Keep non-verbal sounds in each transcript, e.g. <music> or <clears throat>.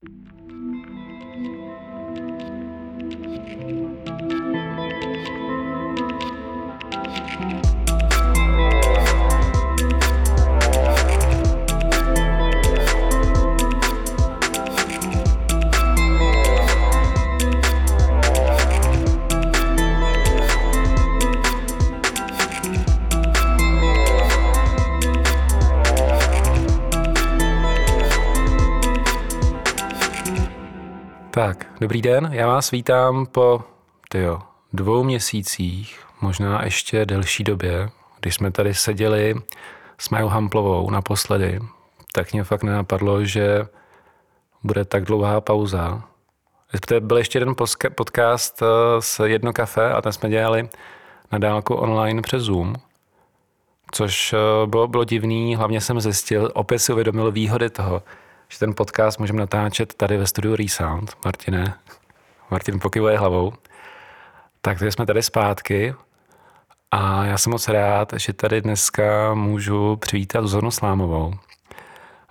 Tak, dobrý den, já vás vítám po tyjo, dvou měsících, možná ještě delší době, když jsme tady seděli s Majou Hamplovou naposledy, tak mě fakt nenapadlo, že bude tak dlouhá pauza. Byl ještě jeden podcast eh, s Jedno kafe a ten jsme dělali na dálku online přes Zoom, což eh, bylo, bylo divný, hlavně jsem zjistil, opět si uvědomil výhody toho, že ten podcast můžeme natáčet tady ve studiu Resound. Martine, Martin pokivuje hlavou. Tak tady jsme tady zpátky a já jsem moc rád, že tady dneska můžu přivítat Zuzanu Slámovou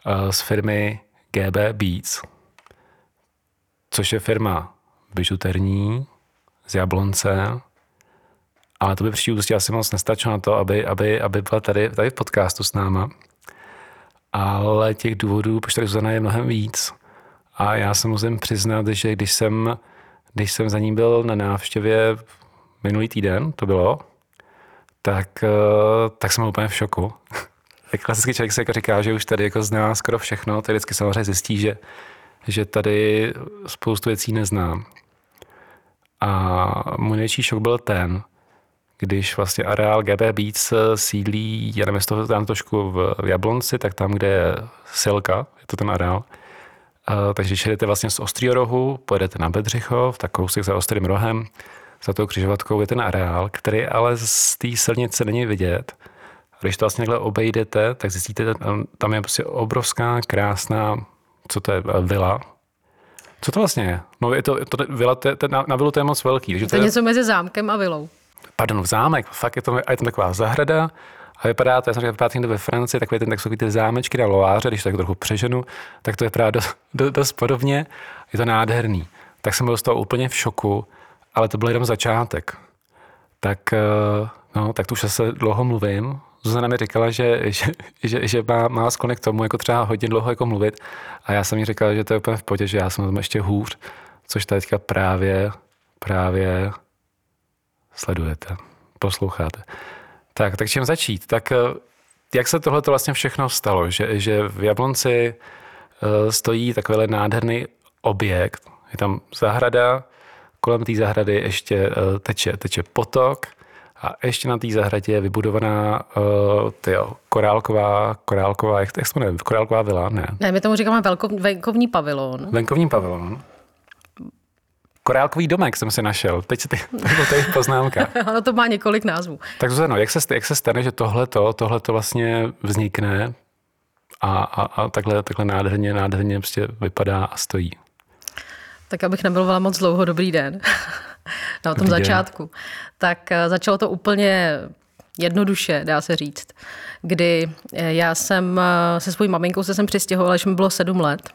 eh, z firmy GB Beats, což je firma bižuterní z Jablonce, ale to by příležitosti asi moc nestačilo na to, aby, aby, aby byla tady, tady v podcastu s náma ale těch důvodů, proč tady Zuzana je mnohem víc. A já se musím přiznat, že když jsem, když jsem za ní byl na návštěvě minulý týden, to bylo, tak, eh, tak jsem byl úplně v šoku. <laughs> Klasický člověk se jako říká, že už tady jako zná skoro všechno, tak vždycky samozřejmě zjistí, že, že tady spoustu věcí neznám. A můj největší šok byl ten, když vlastně areál GB Beats sídlí, já nevím, jestli to tam trošku v Jablonci, tak tam, kde je Silka, je to ten areál. Uh, takže když jedete vlastně z Ostrýho rohu, pojedete na Bedřichov, tak kousek za Ostrým rohem, za tou křižovatkou je ten areál, který ale z té silnice není vidět. A když to vlastně takhle obejdete, tak zjistíte, tam, je prostě obrovská, krásná, co to je, vila, co to vlastně je? No je to, to vila, to, to, na, na vilu to je moc velký. to, to je něco mezi zámkem a vilou pardon, zámek, fakt je to, je to taková zahrada, a vypadá to, já jsem říkal, vypadá ve Francii, takový ten takový ty zámečky na Loáře, když to tak trochu přeženu, tak to vypadá dost, dost podobně, je to nádherný. Tak jsem byl z toho úplně v šoku, ale to byl jenom začátek. Tak, eh, no, tak tu už se dlouho mluvím. Zuzana mi říkala, že, že, že, že má, má sklonek k tomu jako třeba hodně dlouho jako mluvit a já jsem jí říkal, že to je úplně v podě, že já jsem tam ještě hůř, což teďka právě, právě sledujete, posloucháte. Tak, tak čím začít? Tak eh, jak se tohle vlastně všechno stalo? Že, že v Jablonci eh, stojí takový nádherný objekt, je tam zahrada, kolem té zahrady ještě eh, teče, teče potok a ještě na té zahradě je vybudovaná uh, tyjo, korálková, korálková, jak, jak se jmenuje, korálková vila, ne? Ne, my tomu říkáme velkov, venkovní pavilon. Venkovní pavilon. Korálkový domek jsem si našel. Teď ty, <laughs> to je poznámka. <laughs> ano, to má několik názvů. Tak Zuzano, jak se, jak se stane, že tohleto, tohleto vlastně vznikne a, a, a takhle, takhle nádherně, nádherně prostě vypadá a stojí? Tak abych nebyl moc dlouho, dobrý den. <laughs> Na tom dobrý začátku. Den. Tak eh, začalo to úplně jednoduše, dá se říct, kdy eh, já jsem eh, se svojí maminkou se sem přistěhovala, když mi bylo sedm let.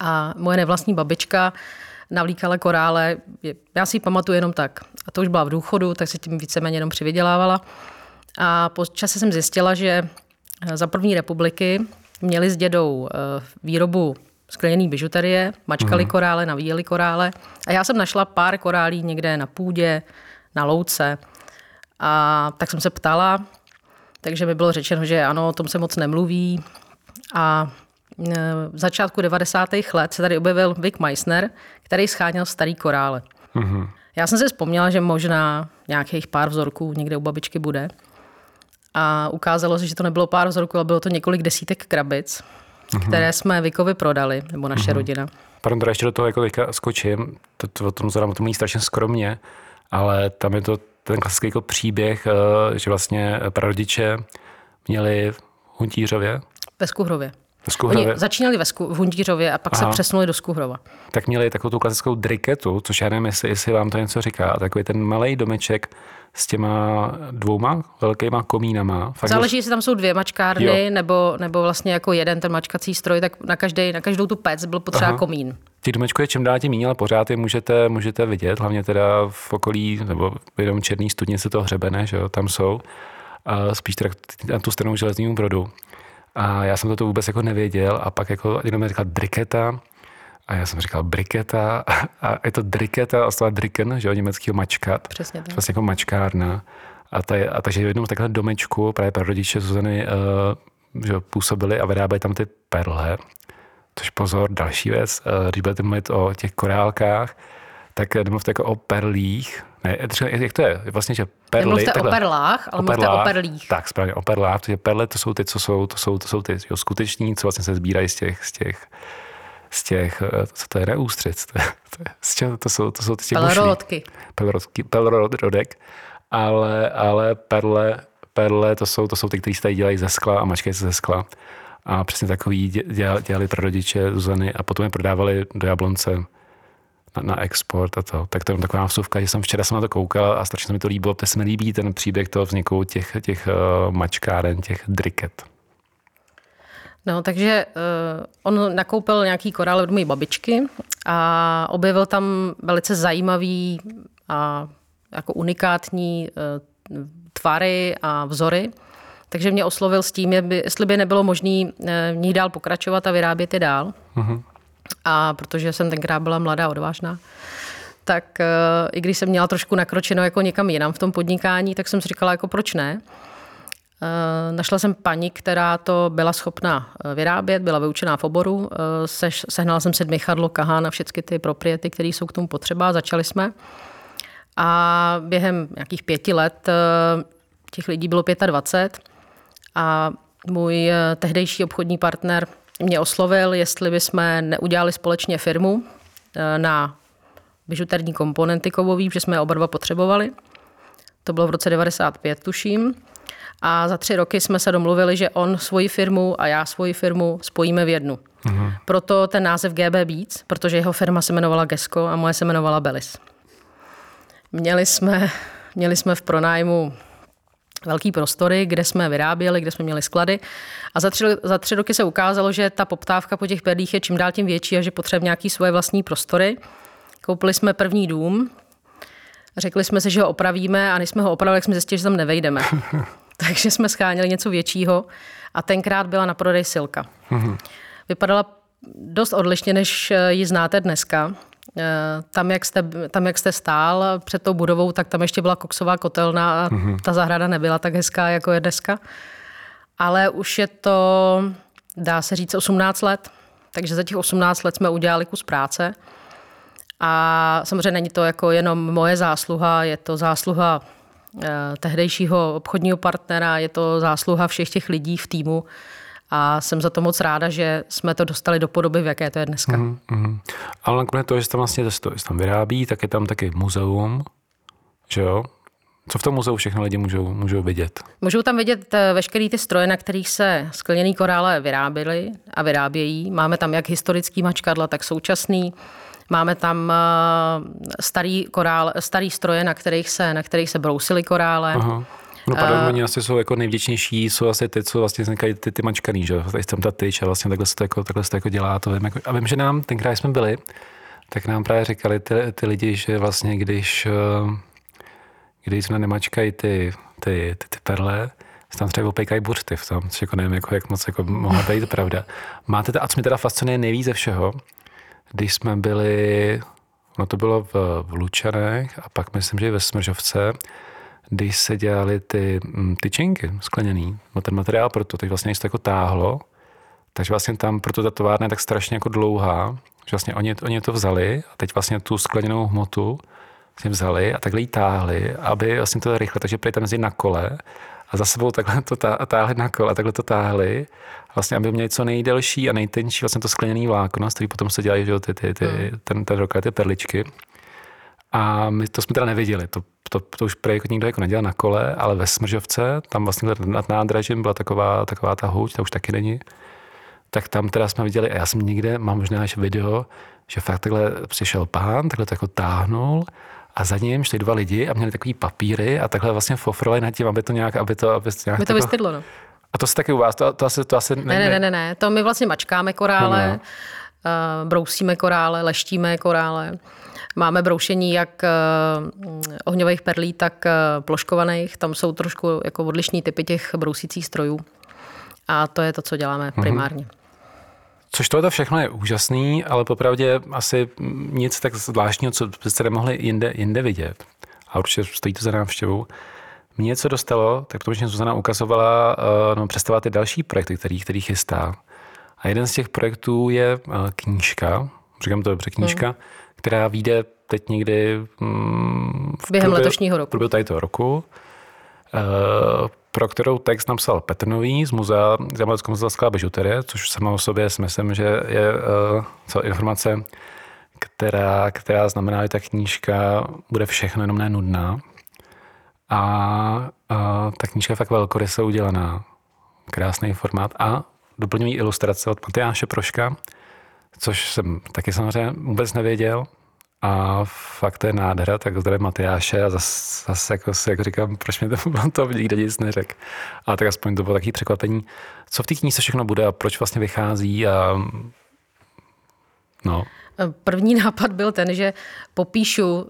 A moje nevlastní babička navlíkala korále, já si ji pamatuju jenom tak. A to už byla v důchodu, tak se tím víceméně jenom přivydělávala. A po čase jsem zjistila, že eh, za první republiky měli s dědou eh, výrobu skleněný bižuterie, mačkali mm. korále, navíjeli korále. A já jsem našla pár korálí někde na půdě, na louce. A tak jsem se ptala, takže mi bylo řečeno, že ano, o tom se moc nemluví. A v začátku 90. let se tady objevil Vic Meissner, který scháněl starý korále. Mm-hmm. Já jsem si vzpomněla, že možná nějakých pár vzorků někde u babičky bude. A ukázalo se, že to nebylo pár vzorků, ale bylo to několik desítek krabic, mm-hmm. které jsme Vikovi prodali, nebo naše mm-hmm. rodina. Pardon, teda ještě do toho jako teďka skočím, to, to, o tom zadám, to mluví strašně skromně, ale tam je to ten klasický jako příběh, eh, že vlastně prarodiče měli v Huntířově. Ve Skuhrově Oni začínali ve Sku, v Hundířově a pak Aha. se přesunuli do Skuhrova. Tak měli takovou tu klasickou driketu, což já nevím, jestli, jestli vám to něco říká. Takový ten malý domeček s těma dvouma velkýma komínama. Fakt Záleží, jestli tam jsou dvě mačkárny, nebo, nebo vlastně jako jeden ten mačkací stroj, tak na, každý, na každou tu pec byl potřeba Aha. komín. Těch domečků je čím dál tím méně, ale pořád je můžete, můžete vidět, hlavně teda v okolí, nebo jenom černý studnice to hřebene, že jo, tam jsou. A spíš teda na tu stranu železního brodu. A já jsem to vůbec jako nevěděl a pak jako jenom mi říkal driketa, a já jsem říkal briketa a je to driketa a slova driken, že jo, německýho mačkat. Přesně tak. Vlastně jako mačkárna. A, ta, a takže v jednom takhle domečku právě pro rodiče Zuzany uh, že působili a vyrábějí tam ty perle. Což pozor, další věc, uh, když budete mluvit o těch korálkách, tak nemluvte jako o perlích. Ne, třeba, jak to je? Vlastně, že perly... Nemluvte takhle, o perlách, ale o mluvte perlách, o perlích. Tak, správně, o perlách, protože perle to jsou ty, co jsou, to jsou, to jsou ty jo, skuteční, co vlastně se sbírají z těch, z těch z těch, eh, co to je, neústřic, to, to, čeho, to jsou, to jsou ty těch Pelrodky. Pelrodek, ale, ale perle, perle, to jsou, to jsou ty, kteří se tady dělají ze skla a mačkají se ze skla. A přesně takový dělali, dělali pro rodiče Zuzany a potom je prodávali do Jablonce na, na export a to. Tak to je taková vsuvka, že jsem včera jsem na to koukal a strašně se mi to líbilo, protože se mi líbí ten příběh toho vzniku těch, těch uh, mačkáren, těch driket. No, takže uh, on nakoupil nějaký korál od mojí babičky a objevil tam velice zajímavý a jako unikátní uh, tvary a vzory. Takže mě oslovil s tím, jestli by nebylo možné v nich dál pokračovat a vyrábět je dál. Uh-huh. A protože jsem tenkrát byla mladá, odvážná, tak uh, i když jsem měla trošku nakročeno jako někam jinam v tom podnikání, tak jsem si říkala, jako proč ne. Eh, našla jsem paní, která to byla schopná eh, vyrábět, byla vyučená v oboru. Eh, sehnala jsem si dmychadlo, kahán a všechny ty propriety, které jsou k tomu potřeba. Začali jsme. A během nějakých pěti let těch lidí bylo 25 a můj tehdejší obchodní partner mě oslovil, jestli bychom neudělali společně firmu na bižuterní komponenty kovový, protože jsme je oba dva potřebovali. To bylo v roce 95, tuším. A za tři roky jsme se domluvili, že on svoji firmu a já svoji firmu spojíme v jednu. Mhm. Proto ten název GB Beats, protože jeho firma se jmenovala Gesko a moje se jmenovala Belis. Měli jsme, měli jsme v pronájmu velký prostory, kde jsme vyráběli, kde jsme měli sklady. A za tři, za tři roky se ukázalo, že ta poptávka po těch perlích je čím dál tím větší a že potřebujeme nějaký svoje vlastní prostory. Koupili jsme první dům, řekli jsme si, že ho opravíme a než jsme ho opravili, tak jsme zjistili, že tam nevejdeme. <laughs> takže jsme scháněli něco většího a tenkrát byla na prodej silka. Mm-hmm. Vypadala dost odlišně, než ji znáte dneska. Eh, tam jak, jste, tam, jak jste stál před tou budovou, tak tam ještě byla koksová kotelna a mm-hmm. ta zahrada nebyla tak hezká, jako je dneska. Ale už je to, dá se říct, 18 let. Takže za těch 18 let jsme udělali kus práce. A samozřejmě není to jako jenom moje zásluha, je to zásluha Eh, tehdejšího obchodního partnera, je to zásluha všech těch lidí v týmu a jsem za to moc ráda, že jsme to dostali do podoby, v jaké to je dneska. Mm, mm. Ale nakonec to, že tam vlastně to, že tam vyrábí, tak je tam taky muzeum, že jo? Co v tom muzeu všechno lidi můžou, můžou vidět? Můžou tam vidět eh, veškeré ty stroje, na kterých se skleněný korále vyráběly a vyrábějí. Máme tam jak historický mačkadla, tak současný. Máme tam eh, starý, korál, starý stroje, na kterých se, na kterých se brousily korále. Aha. No pardon, uh, oni asi jsou jako nejvděčnější, jsou asi ty, co vlastně vznikají ty, ty mačkaný, že Tady tam ta tyč a vlastně takhle se to jako, takhle se to jako dělá. To vím, jako, a vím, že nám, tenkrát jsme byli, tak nám právě říkali ty, ty lidi, že vlastně když, eh, když jsme nemačkají ty, ty, ty, ty perle, tam třeba opejkají buřty v tom, což jako nevím, jako, jak moc jako mohla být pravda. Máte to, a co mi teda fascinuje nejvíc ze všeho, když jsme byli, no to bylo v, v Lučanech a pak myslím, že i ve Smržovce, když se dělali ty mm, tyčinky skleněný, no ten materiál pro to, teď vlastně se to jako táhlo, takže vlastně tam proto ta továrna je tak strašně jako dlouhá, že vlastně oni, oni to vzali a teď vlastně tu skleněnou hmotu vlastně vzali a takhle ji táhli, aby vlastně to rychle, takže prý tam na kole a za sebou takhle to táhli na kole, takhle to táhli vlastně, aby měli co nejdelší a nejtenčí vlastně to skleněný vlákno, z který potom se dělají že, ty, ty, ty, hmm. ten, ten ty perličky. A my to jsme teda nevěděli, to, to, to už prej jako nikdo jako nedělal na kole, ale ve Smržovce, tam vlastně nad nádražím byla taková, taková ta houť, ta už taky není. tak tam teda jsme viděli, a já jsem někde, mám možná ještě video, že fakt takhle přišel pán, takhle to jako táhnul a za ním šli dva lidi a měli takový papíry a takhle vlastně fofrovali nad tím, aby to nějak, aby to, aby to nějak... Aby to jako... vystydlo, no. A to se taky u vás, to, to asi, to asi ne, ne, ne, ne, ne, to my vlastně mačkáme korále, no, no. Uh, brousíme korále, leštíme korále. Máme broušení jak uh, ohňových perlí, tak uh, ploškovaných. Tam jsou trošku jako odlišní typy těch brousících strojů. A to je to, co děláme mm-hmm. primárně. Což tohle všechno je úžasný, ale popravdě asi nic tak zvláštního, co byste nemohli jinde, jinde vidět. A určitě stojí to za návštěvou. Mě co dostalo, tak to, že Zuzana ukazovala, uh, no, představila ty další projekty, který, který chystá. A jeden z těch projektů je knížka, říkám to dobře, knížka, hmm. Která vyjde teď někdy um, v během průběhu, letošního roku. Průběhu tady toho roku. Uh, pro kterou text napsal Petr Nový z muzea Zemělecko muzea bižuterie, což samo o sobě si myslím, že je uh, co informace, která, která znamená, že ta knížka bude všechno jenom nenudná. A, a ta knížka je fakt velkoryse udělaná. Krásný formát a doplňují ilustrace od Matyáše Proška, což jsem taky samozřejmě vůbec nevěděl. A fakt to je nádhera, tak zdravím Matyáše a zase, zas jako, si, jako říkám, proč mi to, <laughs> to nikdo nic neřekl. A tak aspoň to bylo takové překvapení. Co v té knize všechno bude a proč vlastně vychází a no. První nápad byl ten, že popíšu uh,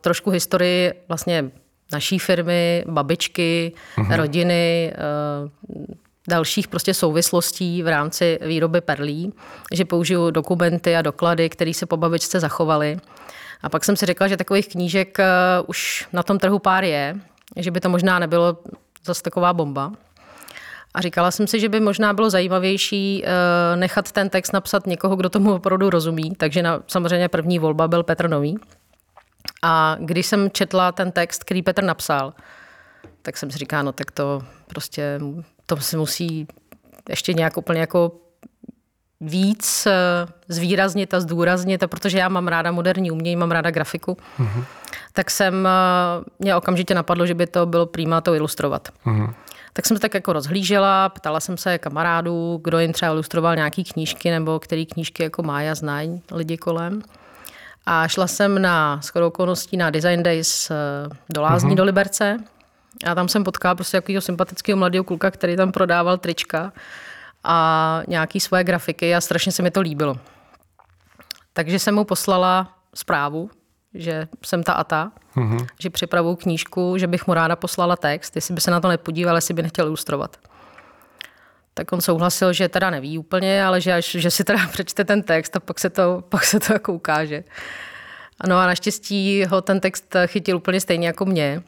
trošku historii vlastně naší firmy, babičky, uh-huh. rodiny, uh, dalších prostě souvislostí v rámci výroby perlí, že použiju dokumenty a doklady, které se po babičce zachovaly. A pak jsem si řekla, že takových knížek uh, už na tom trhu pár je, že by to možná nebylo zase taková bomba. A říkala jsem si, že by možná bylo zajímavější uh, nechat ten text napsat někoho, kdo tomu opravdu rozumí. Takže na, samozřejmě první volba byl Petr Nový. A když jsem četla ten text, který Petr napsal, tak jsem si říkala, no tak to prostě, to se musí ještě nějak úplně jako víc eh, zvýraznit a zdůraznit, a protože já mám ráda moderní umění, mám ráda grafiku, mm-hmm. tak jsem, eh, mě okamžitě napadlo, že by to bylo přímá to ilustrovat. Mm-hmm. Tak jsem se tak jako rozhlížela, ptala jsem se kamarádů, kdo jim třeba ilustroval nějaký knížky, nebo který knížky jako má a znají lidi kolem. A šla jsem na shodou okolností na Design Days eh, do Lázní mm-hmm. do Liberce. A tam jsem potkala prostě takového sympatického mladého kluka, který tam prodával trička a nějaký svoje grafiky a strašně se mi to líbilo. Takže jsem mu poslala zprávu, že jsem ta a ta, mm-hmm. že připravuju knížku, že bych mu ráda poslala text, jestli by se na to nepodíval, jestli by nechtěl ilustrovat. Tak on souhlasil, že teda neví úplně, ale že, až, že si teda <laughs> přečte ten text a pak se to, pak se to jako ukáže. No a naštěstí ho ten text chytil úplně stejně jako mě.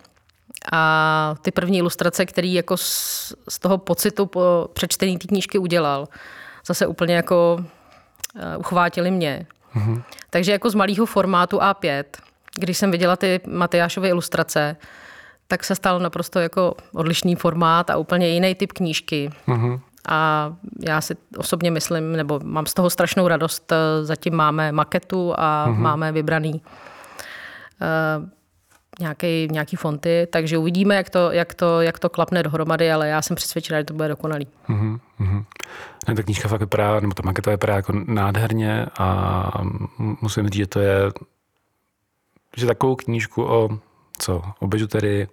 A ty první ilustrace, který jako z, z toho pocitu po přečtení té knížky udělal, zase úplně jako uh, uchvátili mě. Mm-hmm. Takže jako z malého formátu A5, když jsem viděla ty Matyášovy ilustrace, tak se stal naprosto jako odlišný formát a úplně jiný typ knížky. Mm-hmm. A já si osobně myslím, nebo mám z toho strašnou radost, eh, zatím máme maketu a mm-hmm. máme vybraný uh, nějaký, nějaký fonty, takže uvidíme, jak to, jak, to, jak to klapne dohromady, ale já jsem přesvědčená, že to bude dokonalý. Mm-hmm. Ne, ta knížka fakt vypadá, nebo ta maketa vypadá jako nádherně a musím říct, že to je, že takovou knížku o co, o bižuterii,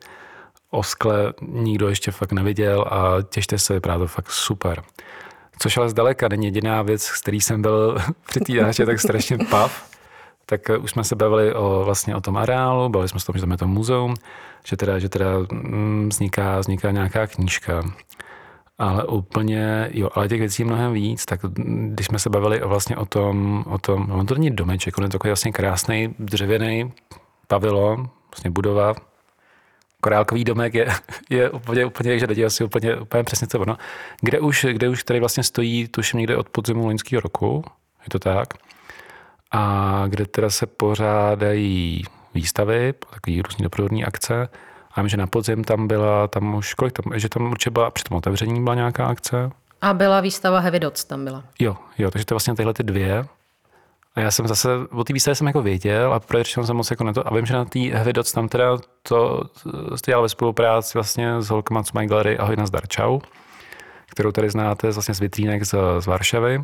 o skle nikdo ještě fakt neviděl a těšte se, vypadá to fakt super. Což ale zdaleka není jediná věc, s který jsem byl <laughs> při té tak strašně pav tak eh, už jsme se bavili o, vlastně o tom areálu, bavili jsme se o tom, že tam je to muzeum, že teda, že teda mm, vzniká, vzniká nějaká knížka. Ale úplně, jo, ale těch věcí je mnohem víc, tak když jsme se bavili o vlastně o tom, o tom, no to není domeček, on je takový vlastně krásný dřevěný pavilon, vlastně budova, korálkový domek je, <laughs> je úplně, úplně, že teď asi úplně, úplně přesně to ono. Kde už, kde už tady vlastně stojí, tuším někde od podzimu loňského roku, je to tak a kde teda se pořádají výstavy, takové různé doprovodní akce. A vím, že na podzim tam byla, tam už kolik tam, že tam určitě byla, při tom otevření byla nějaká akce. A byla výstava Heavy Dots tam byla. Jo, jo, takže to vlastně tyhle ty dvě. A já jsem zase, o té výstavě jsem jako věděl a proč jsem moc jako na to. A vím, že na té Heavy Dots tam teda to dělal ve spolupráci vlastně s holkama z My Gallery Ahoj na Čau kterou tady znáte vlastně z vitrínek z, z Varšavy.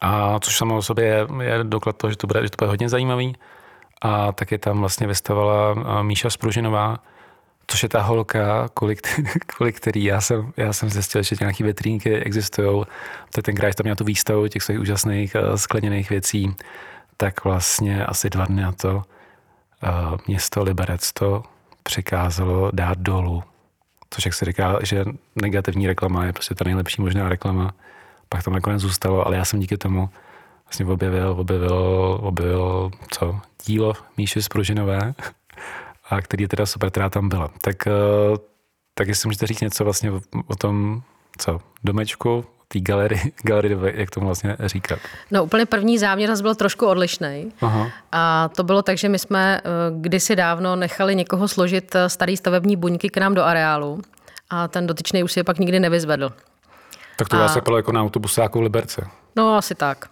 A což samo o sobě je, doklad toho, že to bude, že to bude hodně zajímavý. A taky tam vlastně vystavila Míša Spružinová, což je ta holka, kvůli, <laughs> kvůli který já jsem, já jsem zjistil, že nějaké vitrínky existují. To ten kraj tam měl tu výstavu těch svých úžasných skleněných věcí, tak vlastně asi dva dny na to město Liberec to přikázalo dát dolů. Což jak se říká, že negativní reklama je prostě ta nejlepší možná reklama. Pak tam nakonec zůstalo, ale já jsem díky tomu vlastně objevil, objevil, objevil co, dílo Míše Spružinové, a který je teda super, která tam byla. Tak, eh, tak jestli můžete říct něco vlastně o, tom, co, domečku, té galerii, <laughs> galerii, jak tomu vlastně říkat? No úplně první záměr byl trošku odlišný. A to bylo tak, že my jsme eh, kdysi dávno nechali někoho složit eh, starý stavební buňky k nám do areálu a ten dotyčný už si je pak nikdy nevyzvedl. Tak to a... vás jako na autobusáku v Liberce. No asi tak.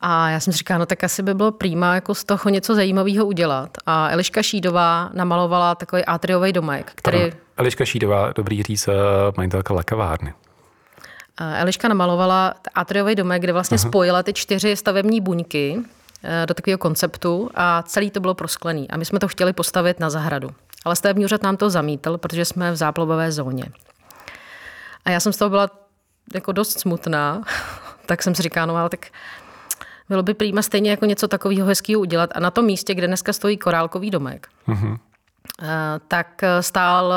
A já jsem si říkala, no tak asi by bylo prýma jako z toho něco zajímavého udělat. A Eliška Šídová namalovala takový atriový domek, který... Ano. Eliška Šídová, dobrý říct, eh, majitelka lakavárny. Eliška namalovala atriový domek, kde vlastně Aha. spojila ty čtyři stavební buňky eh, do takového konceptu a celý to bylo prosklený. A my jsme to chtěli postavit na zahradu. Ale stavební úřad nám to zamítl, protože jsme v záplavové zóně. A já jsem z toho byla jako dost smutná, <laughs> tak jsem si říkala, no ale tak bylo by prýma stejně jako něco takového hezkého udělat. A na tom místě, kde dneska stojí korálkový domek, uh-huh. tak stál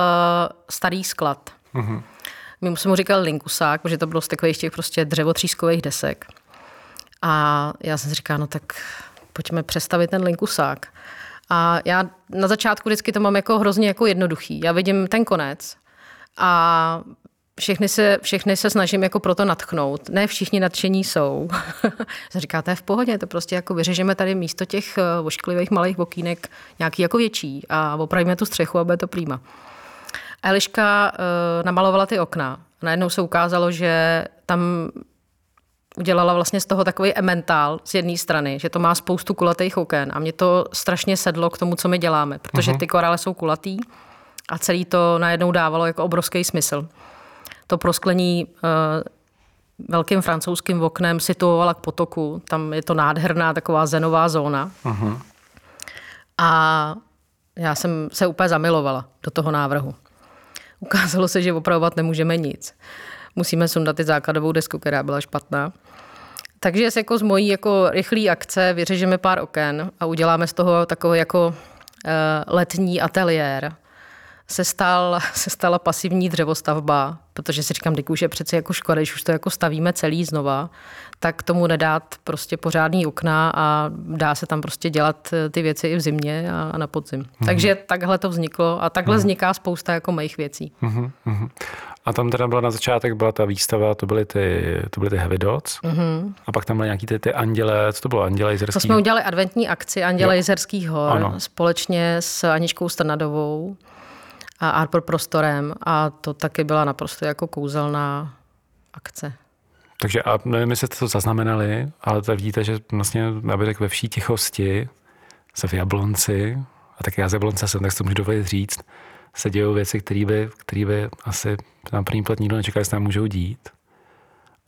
starý sklad. Uh-huh. My mu říkali linkusák, protože to bylo z takových těch prostě dřevotřískových desek. A já jsem si říkala, no tak pojďme přestavit ten linkusák. A já na začátku vždycky to mám jako hrozně jako jednoduchý. Já vidím ten konec a všechny se, všechny se snažím jako proto natchnout. Ne všichni nadšení jsou. <laughs> Říká, to je v pohodě, to prostě jako vyřežeme tady místo těch eh, ošklivých malých okýnek nějaký jako větší a opravíme tu střechu a bude to prýma. Eliška uh, namalovala ty okna. Najednou se ukázalo, že tam udělala vlastně z toho takový ementál z jedné strany, že to má spoustu kulatých oken a mě to strašně sedlo k tomu, co my děláme, protože mhm. ty korály jsou kulatý a celý to najednou dávalo jako obrovský smysl to prosklení eh, velkým francouzským oknem situovala k potoku. Tam je to nádherná taková zenová zóna. Uh-huh. A já jsem se úplně zamilovala do toho návrhu. Ukázalo se, že opravovat nemůžeme nic. Musíme sundat ty základovou desku, která byla špatná. Takže se jako z mojí jako rychlé akce vyřežeme pár oken a uděláme z toho takový jako eh, letní ateliér se, stal, <laughs> se stala pasivní dřevostavba, protože si říkám, když už je přece jako škoda, když už to jako stavíme celý znova, tak tomu nedát prostě pořádný okna a dá se tam prostě dělat eh, ty věci i v zimě a, na podzim. Mm-hmm. Takže takhle to vzniklo a takhle mm-hmm. vzniká spousta jako mých věcí. Mm-hmm. A tam teda byla na začátek byla ta výstava, to byly ty, to byly ty heavy dots. Mm-hmm. A pak tam byly nějaký ty, ty anděle, co to bylo, anděle jizerský? To jsme udělali adventní akci Anděle jo. jizerských hor ano. společně s Aničkou Strnadovou a Arbor prostorem a to taky byla naprosto jako kouzelná akce. Takže a nevím, jestli jste to zaznamenali, ale to vidíte, že vlastně, řekl, ve vší tichosti se v Jablonci, a tak já z Jablonce jsem, tak to můžu dovolit říct, se dějou věci, které by, který by asi na první plet nikdo nečekal, že se tam můžou dít.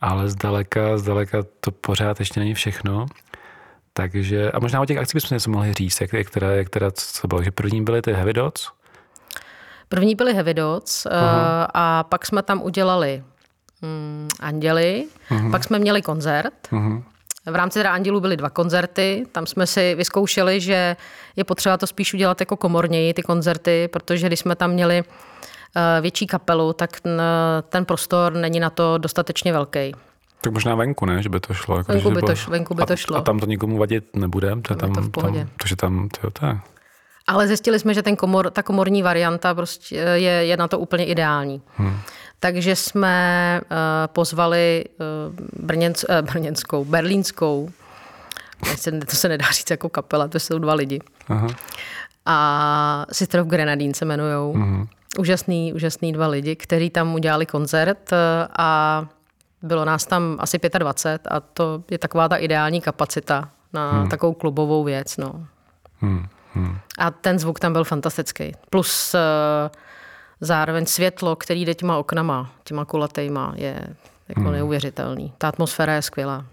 Ale zdaleka, zdaleka to pořád ještě není všechno. Takže, a možná o těch akcích bychom něco mohli říct, jak, jak, teda, jak teda, co bylo. Že první byly ty Heavy Dots, První byly Heavy Dots uh-huh. a pak jsme tam udělali um, Anděli, uh-huh. pak jsme měli koncert. Uh-huh. V rámci teda Andělů byly dva koncerty, tam jsme si vyzkoušeli, že je potřeba to spíš udělat jako komorněji, ty koncerty, protože když jsme tam měli uh, větší kapelu, tak ten, ten prostor není na to dostatečně velký. Tak možná venku, ne? Že by to šlo. Jako, venku, by to, venku by to šlo. A, a tam to nikomu vadit nebude? To, tam, to v pohodě. Tam, to, že tam, to, to je. Ale zjistili jsme, že ten komor, ta komorní varianta prostě je, je na to úplně ideální. Hmm. Takže jsme uh, pozvali uh, brněnc, uh, brněnskou, berlínskou, to se nedá říct jako kapela, to jsou dva lidi. Aha. A Sister of Grenadine se jmenujou. Hmm. Úžasný, úžasný dva lidi, kteří tam udělali koncert a bylo nás tam asi 25 a to je taková ta ideální kapacita na hmm. takovou klubovou věc. No. Hmm. Hmm. A ten zvuk tam byl fantastický. Plus uh, zároveň světlo, který jde těma oknama, těma kulatejma, je jako hmm. neuvěřitelný. Ta atmosféra je skvělá.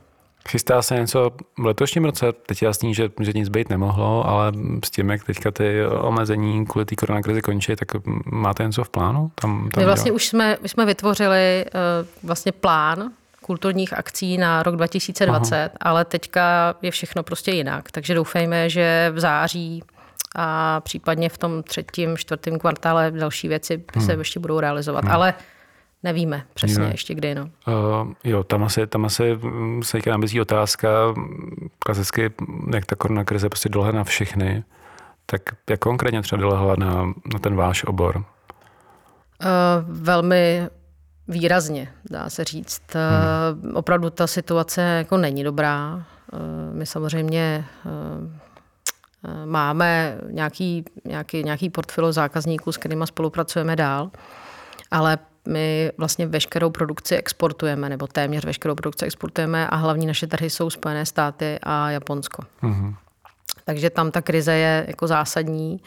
Chystá se něco v letošním roce? Teď je jasný, že, že nic být nemohlo, ale s tím, jak teďka ty omezení kvůli té koronakrizi končí, tak máte něco v plánu? Tam, tam My vlastně už jsme, už jsme vytvořili uh, vlastně plán kulturních akcí na rok 2020, Aha. ale teďka je všechno prostě jinak. Takže doufejme, že v září a případně v tom třetím, čtvrtém kvartále další věci hmm. se ještě budou realizovat. Hmm. Ale Nevíme přesně ne. ještě kdy. No. Uh, jo, tam asi, tam asi mm, se teďka nabízí otázka, klasicky, jak ta korona krize prostě dolehla na všechny, tak jak konkrétně třeba dolehla na, na ten váš obor? Uh, velmi výrazně, dá se říct. Hmm. Uh, opravdu ta situace jako není dobrá. Uh, my samozřejmě uh, máme nějaký, nějaký, nějaký portfolio zákazníků, s kterými spolupracujeme dál, ale my vlastně veškerou produkci exportujeme, nebo téměř veškerou produkci exportujeme a hlavní naše trhy jsou Spojené státy a Japonsko. Mm-hmm. Takže tam ta krize je jako zásadní.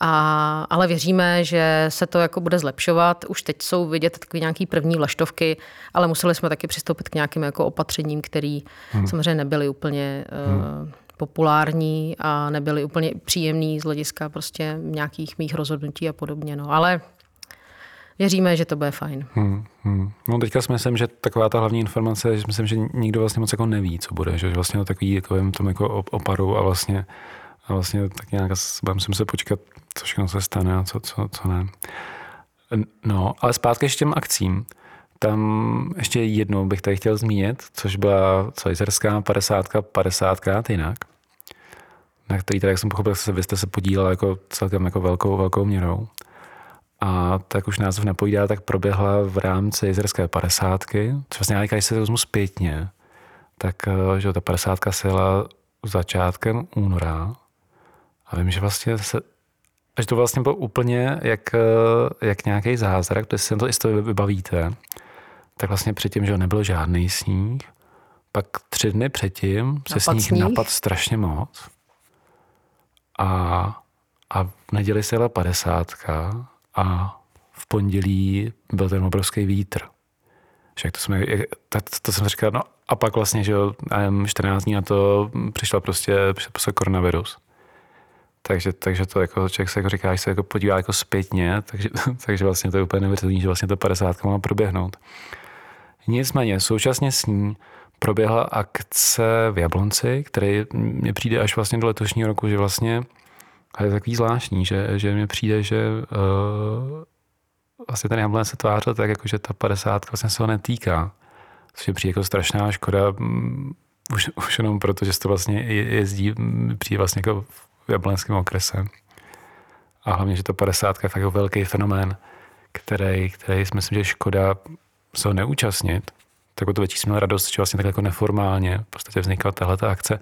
A, ale věříme, že se to jako bude zlepšovat. Už teď jsou vidět takové nějaké první vlaštovky, ale museli jsme taky přistoupit k nějakým jako opatřením, které hmm. samozřejmě nebyly úplně hmm. uh, populární a nebyly úplně příjemný z hlediska prostě nějakých mých rozhodnutí a podobně. No. Ale věříme, že to bude fajn. Hmm, hmm. No teďka si myslím, že taková ta hlavní informace, že myslím, že nikdo vlastně moc jako neví, co bude, že vlastně to takový jako tom jako oparu a vlastně, a vlastně tak nějak musím se počkat, co všechno se stane a co, co, co ne. No, ale zpátky ještě těm akcím. Tam ještě jednou bych tady chtěl zmínit, což byla cvajzerská 50 50 jinak, na který tady, jak jsem pochopil, vy jste se podílel jako celkem jako velkou, velkou měrou. A tak už název napovídá, tak proběhla v rámci jezerské padesátky, což vlastně, když se vezmu zpětně, tak eh, že ta padesátka se jela začátkem února a vím, že vlastně se, že to vlastně bylo úplně jak, eh, jak nějaký zázrak, protože si to i vybavíte, tak vlastně předtím, že nebyl žádný sníh, pak tři dny předtím se napad sníh, sníh napad strašně moc a, a v neděli se jela padesátka a v pondělí byl ten obrovský vítr. Však to, jsme, to, to jsem říkal, no a pak vlastně, že jo, 14 dní na to přišla prostě, přišel prostě koronavirus. Takže, takže to jako člověk se jako říká, že se jako podívá jako zpětně, takže, <laughs> takže vlastně to je úplně neuvěřitelné, že vlastně to 50 má proběhnout. Nicméně současně s ní proběhla akce v Jablonci, který mi přijde až vlastně do letošního roku, že vlastně a je takový zvláštní, že, že mi přijde, že uh, vlastně ten jablon se tvářil tak, jako, že ta 50 vlastně se ho netýká. Což je přijde jako strašná škoda, um, už, už jenom proto, že to vlastně jezdí, přijde vlastně jako v jablenském okrese. A hlavně, že to 50 je fakt jako velký fenomén, který, který si myslím, že škoda se ho neúčastnit. Tak to větší měl radost, že vlastně tak jako neformálně v podstatě vznikla tahle akce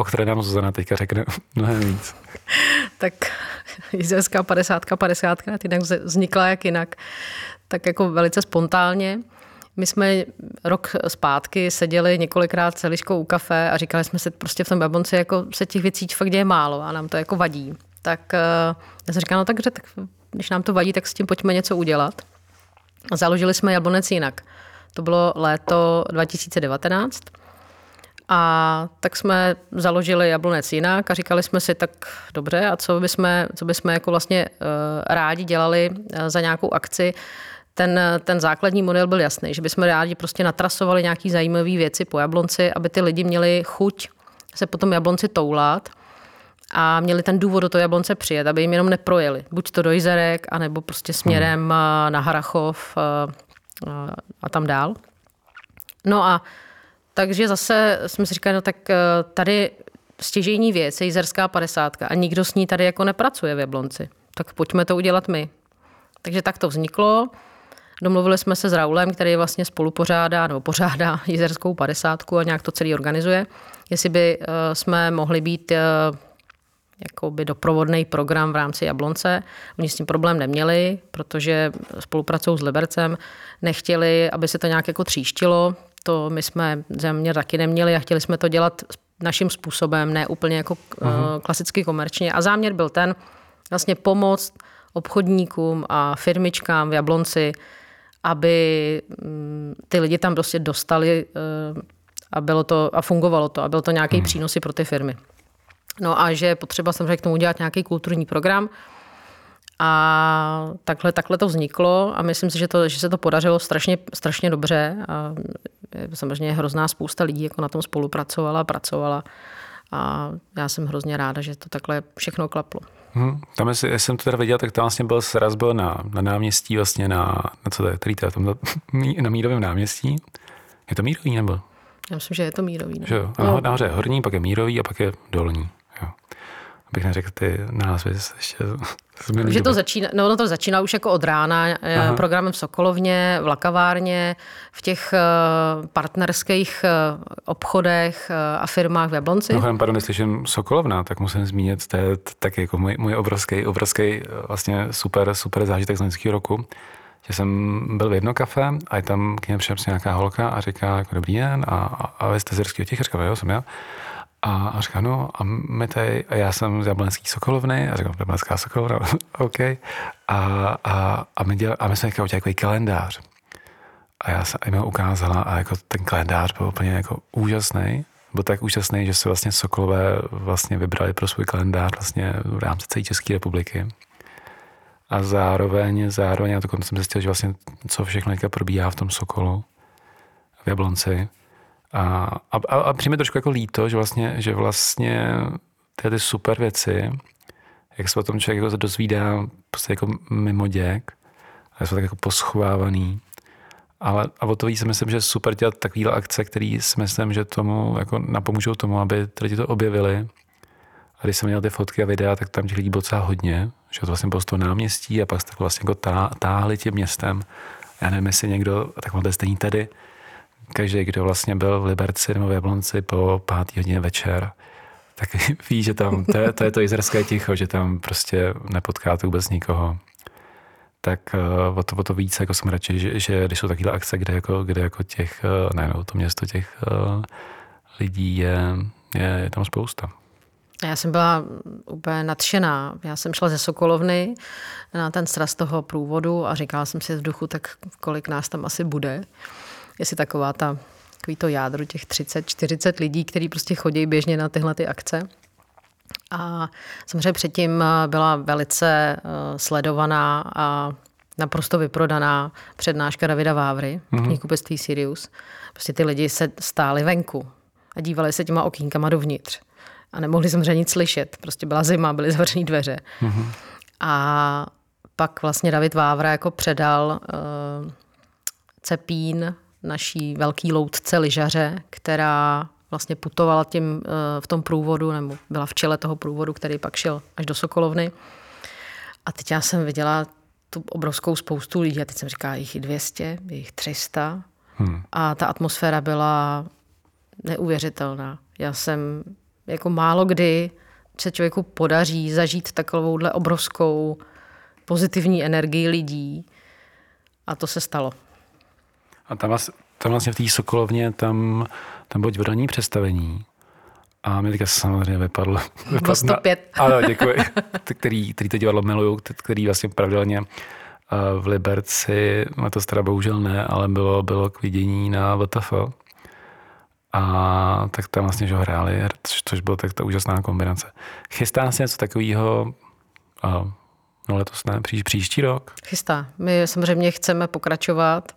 o které nám Zuzana teďka řekne <laughs> mnohem víc. tak jízerská 50 50 jinak vznikla jak jinak, tak jako velice spontánně. My jsme rok zpátky seděli několikrát celiškou u kafe a říkali jsme si prostě v tom babonci, jako se těch věcí fakt děje málo a nám to jako vadí. Tak eh, já jsem říkala, no takže tak, když nám to vadí, tak s tím pojďme něco udělat. Založili jsme Jablonec jinak. To bylo léto 2019 a tak jsme založili Jablonec jinak a říkali jsme si, tak dobře, a co bychom, co bychom jako vlastně uh, rádi dělali uh, za nějakou akci. Ten, ten základní model byl jasný, že bychom rádi prostě natrasovali nějaké zajímavé věci po Jablonci, aby ty lidi měli chuť se potom Jablonci toulat a měli ten důvod do toho Jablonce přijet, aby jim jenom neprojeli. Buď to do Jizerek, anebo prostě směrem hmm. na Harachov a tam dál. No a takže zase jsme si říkali, no tak eh, tady stěžejní věc je jízerská padesátka a nikdo s ní tady jako nepracuje v Jablonci. Tak pojďme to udělat my. Takže tak to vzniklo. Domluvili jsme se s Raulem, který vlastně spolupořádá nebo pořádá <laughs> jízerskou padesátku a nějak to celý organizuje. Jestli by eh, jsme mohli být eh, jakoby doprovodný program v rámci Jablonce. Oni s tím problém neměli, protože spolupracují s Libercem, nechtěli, aby se to nějak jako tříštilo, to my jsme země taky neměli a chtěli jsme to dělat naším způsobem, ne úplně jako uh-huh. klasicky komerčně. A záměr byl ten, vlastně pomoct obchodníkům a firmičkám v Jablonci, aby mm, ty lidi tam prostě dostali eh, a, bylo to, a fungovalo to a byl to nějaký hmm. přínosy pro ty firmy. No a že je potřeba samozřejmě k tomu udělat nějaký kulturní program. A takhle, takhle to vzniklo a myslím si, že, to, že se to podařilo strašně, strašně dobře. A samozřejmě hrozná spousta lidí jako na tom spolupracovala, pracovala. A já jsem hrozně ráda, že to takhle všechno klaplo. Hmm, tam jestli, jsem to teda viděl, tak tam vlastně byl sraz byl na, na náměstí, vlastně na, na co to je, který to je, tam, na <laughs> Mírovém náměstí. Je to Mírový nebo? Já myslím, že je to Mírový. Ne? Že jo, no. nahoře je horní, pak je Mírový a pak je dolní. Jo. Abych neřekl ty názvy ještě že to začíná, no, no to začíná už jako od rána eh, Aha. programem v Sokolovně, v Lakavárně, v těch eh, partnerských eh, obchodech a firmách v Jablonci. No, pardon, slyším Sokolovna, tak musím zmínit, to je taky jako můj, můj obrovský, obrovský vlastně super, super zážitek z loňského roku, že jsem byl v jedno kafe a je tam k něm přišla nějaká holka a říká jako dobrý den a, a, a vy jste z Jirského Tichařka, jo, jsem já. A, a říká, no a my tady, a já jsem z Jablenský Sokolovny, a říkám, Jablenská Sokolovna, <laughs> OK. A, a, a, my, děl, a my jsme udělali takový kalendář. A já jsem jim ho ukázala a jako ten kalendář byl úplně jako úžasný. Byl tak úžasný, že se vlastně Sokolové vlastně vybrali pro svůj kalendář vlastně v rámci celé České republiky. A zároveň, zároveň, já to jsem zjistil, že vlastně co všechno probíhá v tom Sokolu v Jablonci, a, a, a přijme trošku jako líto, že vlastně, že vlastně ty, ty super věci, jak se o tom člověk jako dozvídá prostě jako mimo děk, a jsou tak jako poschovávaný. Ale a o to víc si myslím, že super dělat takovýhle akce, které si myslím, že tomu jako napomůžou tomu, aby lidi to objevili. A když jsem měl ty fotky a videa, tak tam těch lidí bylo docela hodně, že to vlastně bylo z toho náměstí a pak jste vlastně jako tá, táhli tím městem. Já nevím, jestli někdo, tak máte stejný tady, každý, kdo vlastně byl v Liberci nebo v Jablonci po pátý hodině večer, tak <laughs> ví, že tam, to je to, je to jizerské ticho, že tam prostě nepotkáte vůbec nikoho. Tak uh, o, to, o to víc jako jsem radši, že, že když jsou takové akce, kde jako, kde jako těch, uh, ne, no, to město těch uh, lidí je, je, je tam spousta. Já jsem byla úplně nadšená. Já jsem šla ze Sokolovny na ten sraz toho průvodu a říkala jsem si v duchu, tak kolik nás tam asi bude jestli taková ta, takový to jádro těch 30-40 lidí, kteří prostě chodí běžně na tyhle ty akce. A samozřejmě předtím byla velice eh, sledovaná a naprosto vyprodaná přednáška Davida Vávry, mm-hmm. knihkupectví Sirius. Prostě ty lidi se stáli venku a dívali se těma okýnkama dovnitř. A nemohli samozřejmě nic slyšet. Prostě byla zima, byly zavřené dveře. Mm-hmm. A pak vlastně David Vávra jako předal uh, Cepín naší velký loutce lyžaře, která vlastně putovala tím, eh, v tom průvodu, nebo byla v čele toho průvodu, který pak šel až do Sokolovny. A teď já jsem viděla tu obrovskou spoustu lidí a teď jsem říkala, jich 200, jich 300. Hmm. A ta atmosféra byla neuvěřitelná. Já jsem jako málo kdy se člověku podaří zažít takovouhle obrovskou pozitivní energii lidí. A to se stalo. A tam, tam vlastně v té Sokolovně, tam, tam bylo divadelní představení. A mi teďka samozřejmě vypadlo. <laughs> vypadlo 105. Na, <laughs> ano, děkuji. který, který to divadlo miluju, který vlastně pravidelně eh, v Liberci, to teda bohužel ne, ale bylo, bylo k vidění na VTF. A tak tam vlastně že hráli, což bylo tak ta úžasná kombinace. Chystá se něco takového no letos ne, příš, příští rok? Chystá. My samozřejmě chceme pokračovat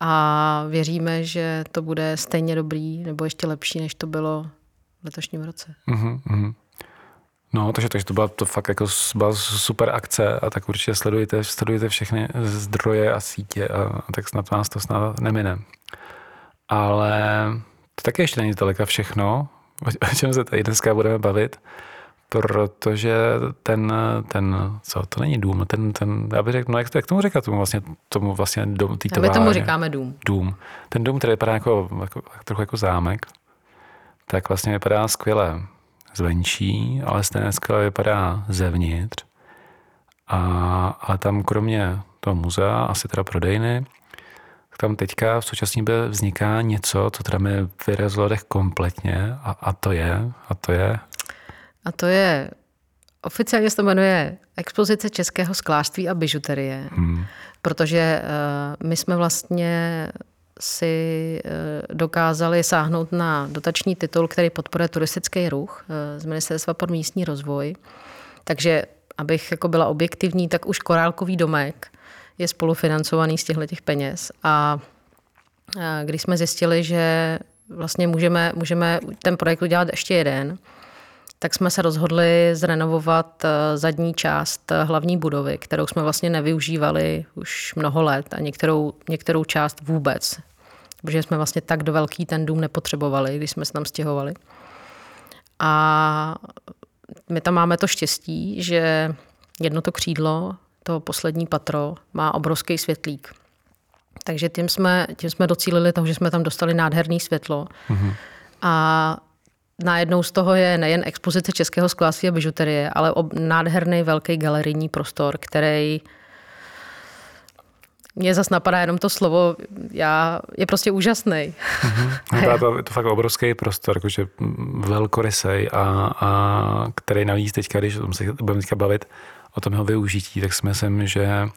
a věříme, že to bude stejně dobrý nebo ještě lepší, než to bylo v letošním roce. Mm-hmm. No, takže, takže to byla to fakt jako byla super akce a tak určitě sledujte, sledujte všechny zdroje a sítě a, a tak snad vás to snad nemine. Ale to také ještě není zdaleka všechno, o čem se tady dneska budeme bavit protože ten, ten, co, to není dům, ten, ten já bych řekl, no jak, jak tomu říkat, tomu vlastně, tomu vlastně dom, tý My tomu říkáme dům. Dům. Ten dům, který vypadá jako, jako, trochu jako zámek, tak vlastně vypadá skvěle zvenčí, ale stejně skvěle vypadá zevnitř. A, ale tam kromě toho muzea, asi teda prodejny, tam teďka v současné době vzniká něco, co teda mi vyrazilo dech kompletně a, a to je, a to je a to je Oficiálně se to jmenuje Expozice českého sklářství a bižuterie, hmm. protože uh, my jsme vlastně si uh, dokázali sáhnout na dotační titul, který podporuje turistický ruch uh, z Ministerstva pro místní rozvoj. Takže, abych jako byla objektivní, tak už Korálkový domek je spolufinancovaný z těchto těch peněz. A když jsme zjistili, že vlastně můžeme, můžeme ten projekt udělat ještě jeden, tak jsme se rozhodli zrenovovat eh, zadní část eh, hlavní budovy, kterou jsme vlastně nevyužívali už mnoho let a některou, některou část vůbec, protože jsme vlastně tak do velký ten dům nepotřebovali, když jsme se tam stěhovali. A my tam máme to štěstí, že jedno to křídlo, to poslední patro, má obrovský světlík. Takže tím jsme, tím jsme docílili toho, že jsme tam dostali nádherný světlo. Mm-hmm. A najednou z toho je nejen expozice českého sklářství a bižuterie, ale ob, nádherný velký galerijní prostor, který mě zase napadá jenom to slovo, já, je prostě úžasný. Mm-hmm. <laughs> No, to, je to fakt obrovský prostor, jakože velkorysej a, a který navíc teďka, když se budeme teďka bavit o tom jeho využití, tak si myslím, že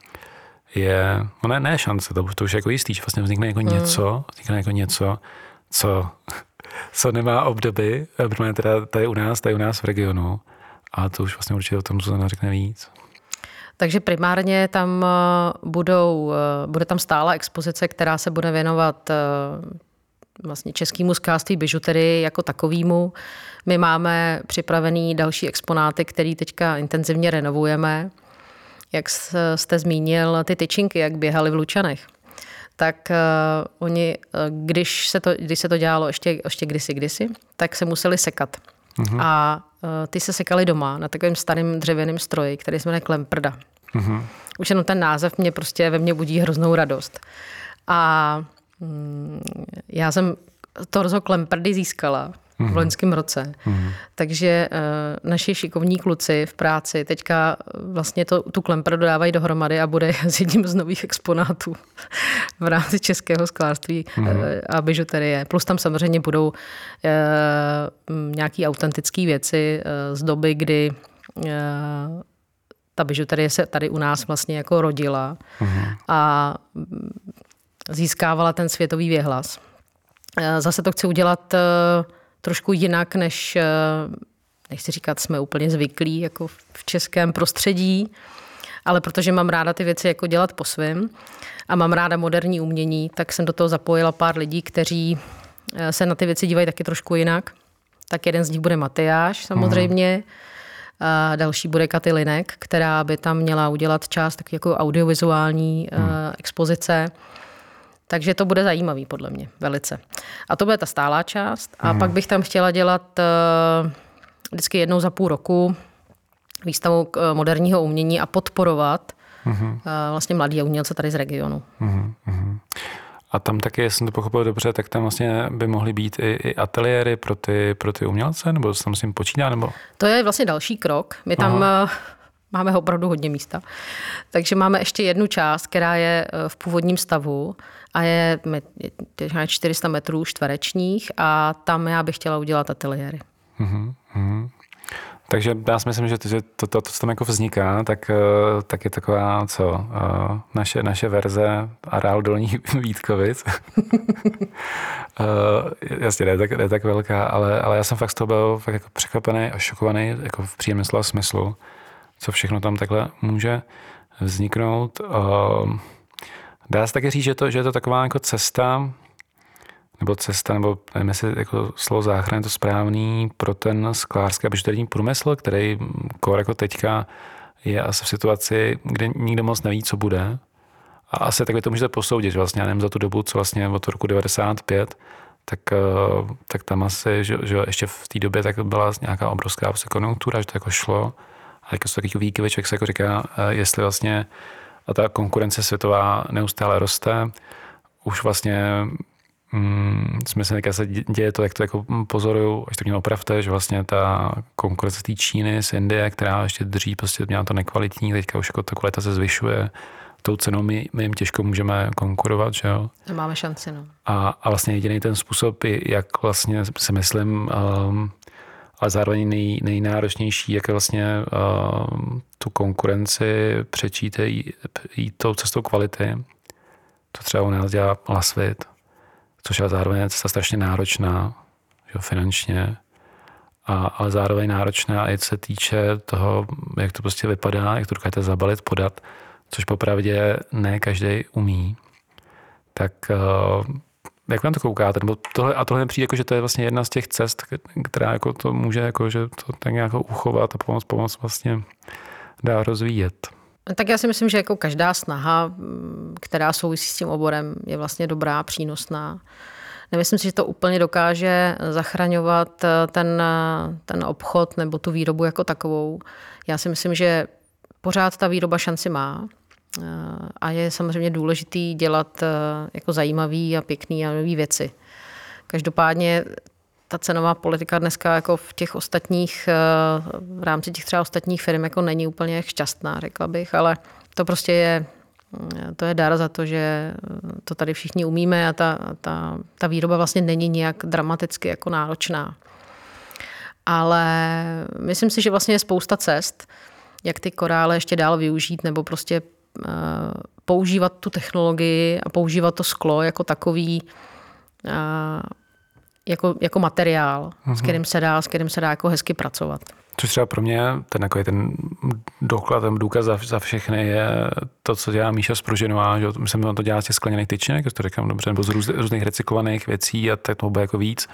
je, no ne, ne šance, to, to už je jako jistý, že vlastně vznikne jako mm. něco, vznikne jako něco, co, co nemá obdoby, protože teda tady u nás, tady u nás v regionu, a to už vlastně určitě o tom Zuzana řekne víc. Takže primárně tam eh, budou, eh, bude tam stála expozice, která se bude věnovat eh, vlastně českému skáství bižuterii jako takovýmu. My máme připravený další exponáty, který teďka intenzivně renovujeme jak jste zmínil, ty tyčinky, jak běhaly v Lučanech tak uh, oni, uh, když, se to, když se to dělalo ještě, ještě kdysi, kdysi, tak se museli sekat. Uh-huh. A uh, ty se sekaly doma na takovém starém dřevěném stroji, který se jmenuje Klemprda. Uh-huh. Už jenom ten název mě prostě ve mně budí hroznou radost. A mm, já jsem Torzo Klemprdy získala v loňském roce. Mm-hmm. Takže uh, naši šikovní kluci v práci teďka vlastně to, tu klemper dodávají dohromady a bude <laughs> s jedním z nových exponátů v rámci českého sklářství mm-hmm. uh, a bižuterie. Plus tam samozřejmě budou uh, nějaké autentické věci uh, z doby, kdy uh, ta bižuterie se tady u nás vlastně jako rodila mm-hmm. a získávala ten světový věhlas. Zase to chci udělat trošku jinak, než eh, nechci říkat, jsme úplně zvyklí jako v českém prostředí, ale protože mám ráda ty věci jako dělat po svém a mám ráda moderní umění, tak jsem do toho zapojila pár lidí, kteří eh, se na ty věci dívají taky trošku jinak. Tak jeden z nich bude Matyáš samozřejmě, a další bude Katy Linek, která by tam měla udělat část tak jako audiovizuální hmm. expozice. Takže to bude zajímavý podle mě, velice. A to bude ta stálá část. A mm. pak bych tam chtěla dělat uh, vždycky jednou za půl roku výstavu uh, moderního umění a podporovat mm. uh, vlastně mladý umělce tady z regionu. Mm. A tam taky, jestli jsem to pochopil dobře, tak tam vlastně by mohly být i, i ateliéry pro ty, pro ty umělce, nebo se tam s tím počítá? Nebo? To je vlastně další krok. My tam Aha. Máme opravdu hodně místa. Takže máme ještě jednu část, která je v původním stavu a je, je 400 metrů čtverečních a tam já bych chtěla udělat ateliéry. Mm-hmm. Takže já si myslím, že to, že to, to, to, co tam jako vzniká, tak, eh, tak je taková, co, eh, naše, naše verze areál Dolní <laughs> Vítkovic. Jasně, ne tak, ne tak velká, ale, ale já jsem fakt z toho byl fakt jako překvapený a šokovaný, jako v příjemném slova smyslu, co všechno tam takhle může vzniknout. Dá se taky říct, že to, že je to taková jako cesta, nebo cesta, nebo nevím, jestli jako slovo záchrana je to správný pro ten sklářský a bižuterní průmysl, který kor jako teďka je asi v situaci, kde nikdo moc neví, co bude. A asi takhle to můžete posoudit, vlastně, já nevím, za tu dobu, co vlastně od roku 95, tak, eh, tak tam asi, že, že ještě v té době tak byla nějaká obrovská konjunktura, že to jako šlo. A jako jsou takový výkyvy, člověk se jako říká, eh, jestli vlastně a ta konkurence světová neustále roste. Už vlastně mm, si jak se děje to, jak to jako pozoruju, až to mě opravte, že vlastně ta konkurence z té Číny, z Indie, která ještě drží, prostě měla to nekvalitní, teďka už jako ta kvalita se zvyšuje, tou cenou my, my jim těžko můžeme konkurovat, že jo. Máme šanci, no. A, a vlastně jediný ten způsob, jak vlastně si myslím, um, ale zároveň nej, nejnáročnější, jak vlastně uh, tu konkurenci přečít jít tou cestou kvality. To třeba u nás dělá Lasvit, což je zároveň cesta strašně náročná, že finančně, a, ale zároveň náročná i se týče toho, jak to prostě vypadá, jak to dokážete zabalit, podat, což popravdě ne každý umí. Tak uh, jak vám to koukáte? Nebo tohle, a tohle přijde, jako, že to je vlastně jedna z těch cest, která jako to může jako, že to tak nějak uchovat a pomoct, pomoct vlastně dá rozvíjet. Tak já si myslím, že jako každá snaha, která souvisí s tím oborem, je vlastně dobrá, přínosná. Nemyslím si, že to úplně dokáže zachraňovat ten, ten obchod nebo tu výrobu jako takovou. Já si myslím, že pořád ta výroba šanci má. A je samozřejmě důležitý dělat jako zajímavý a pěkný a nový věci. Každopádně ta cenová politika dneska jako v těch ostatních, v rámci těch třeba ostatních firm jako není úplně šťastná, řekla bych, ale to prostě je to je dar za to, že to tady všichni umíme a ta, ta, ta výroba vlastně není nějak dramaticky jako náročná. Ale myslím si, že vlastně je spousta cest, jak ty korále ještě dál využít nebo prostě používat tu technologii a používat to sklo jako takový jako, jako materiál, uh-huh. s mhm. kterým se dá, s kterým se dá jako hezky pracovat. Což třeba pro mě ten, jako ten doklad, ten důkaz za, za všechny je to, co dělá Míša Spruženová, že myslím, že to dělá z těch skleněných tyčinek, to říkám dobře, nebo z růz, různých recyklovaných věcí a tak to bude jako víc.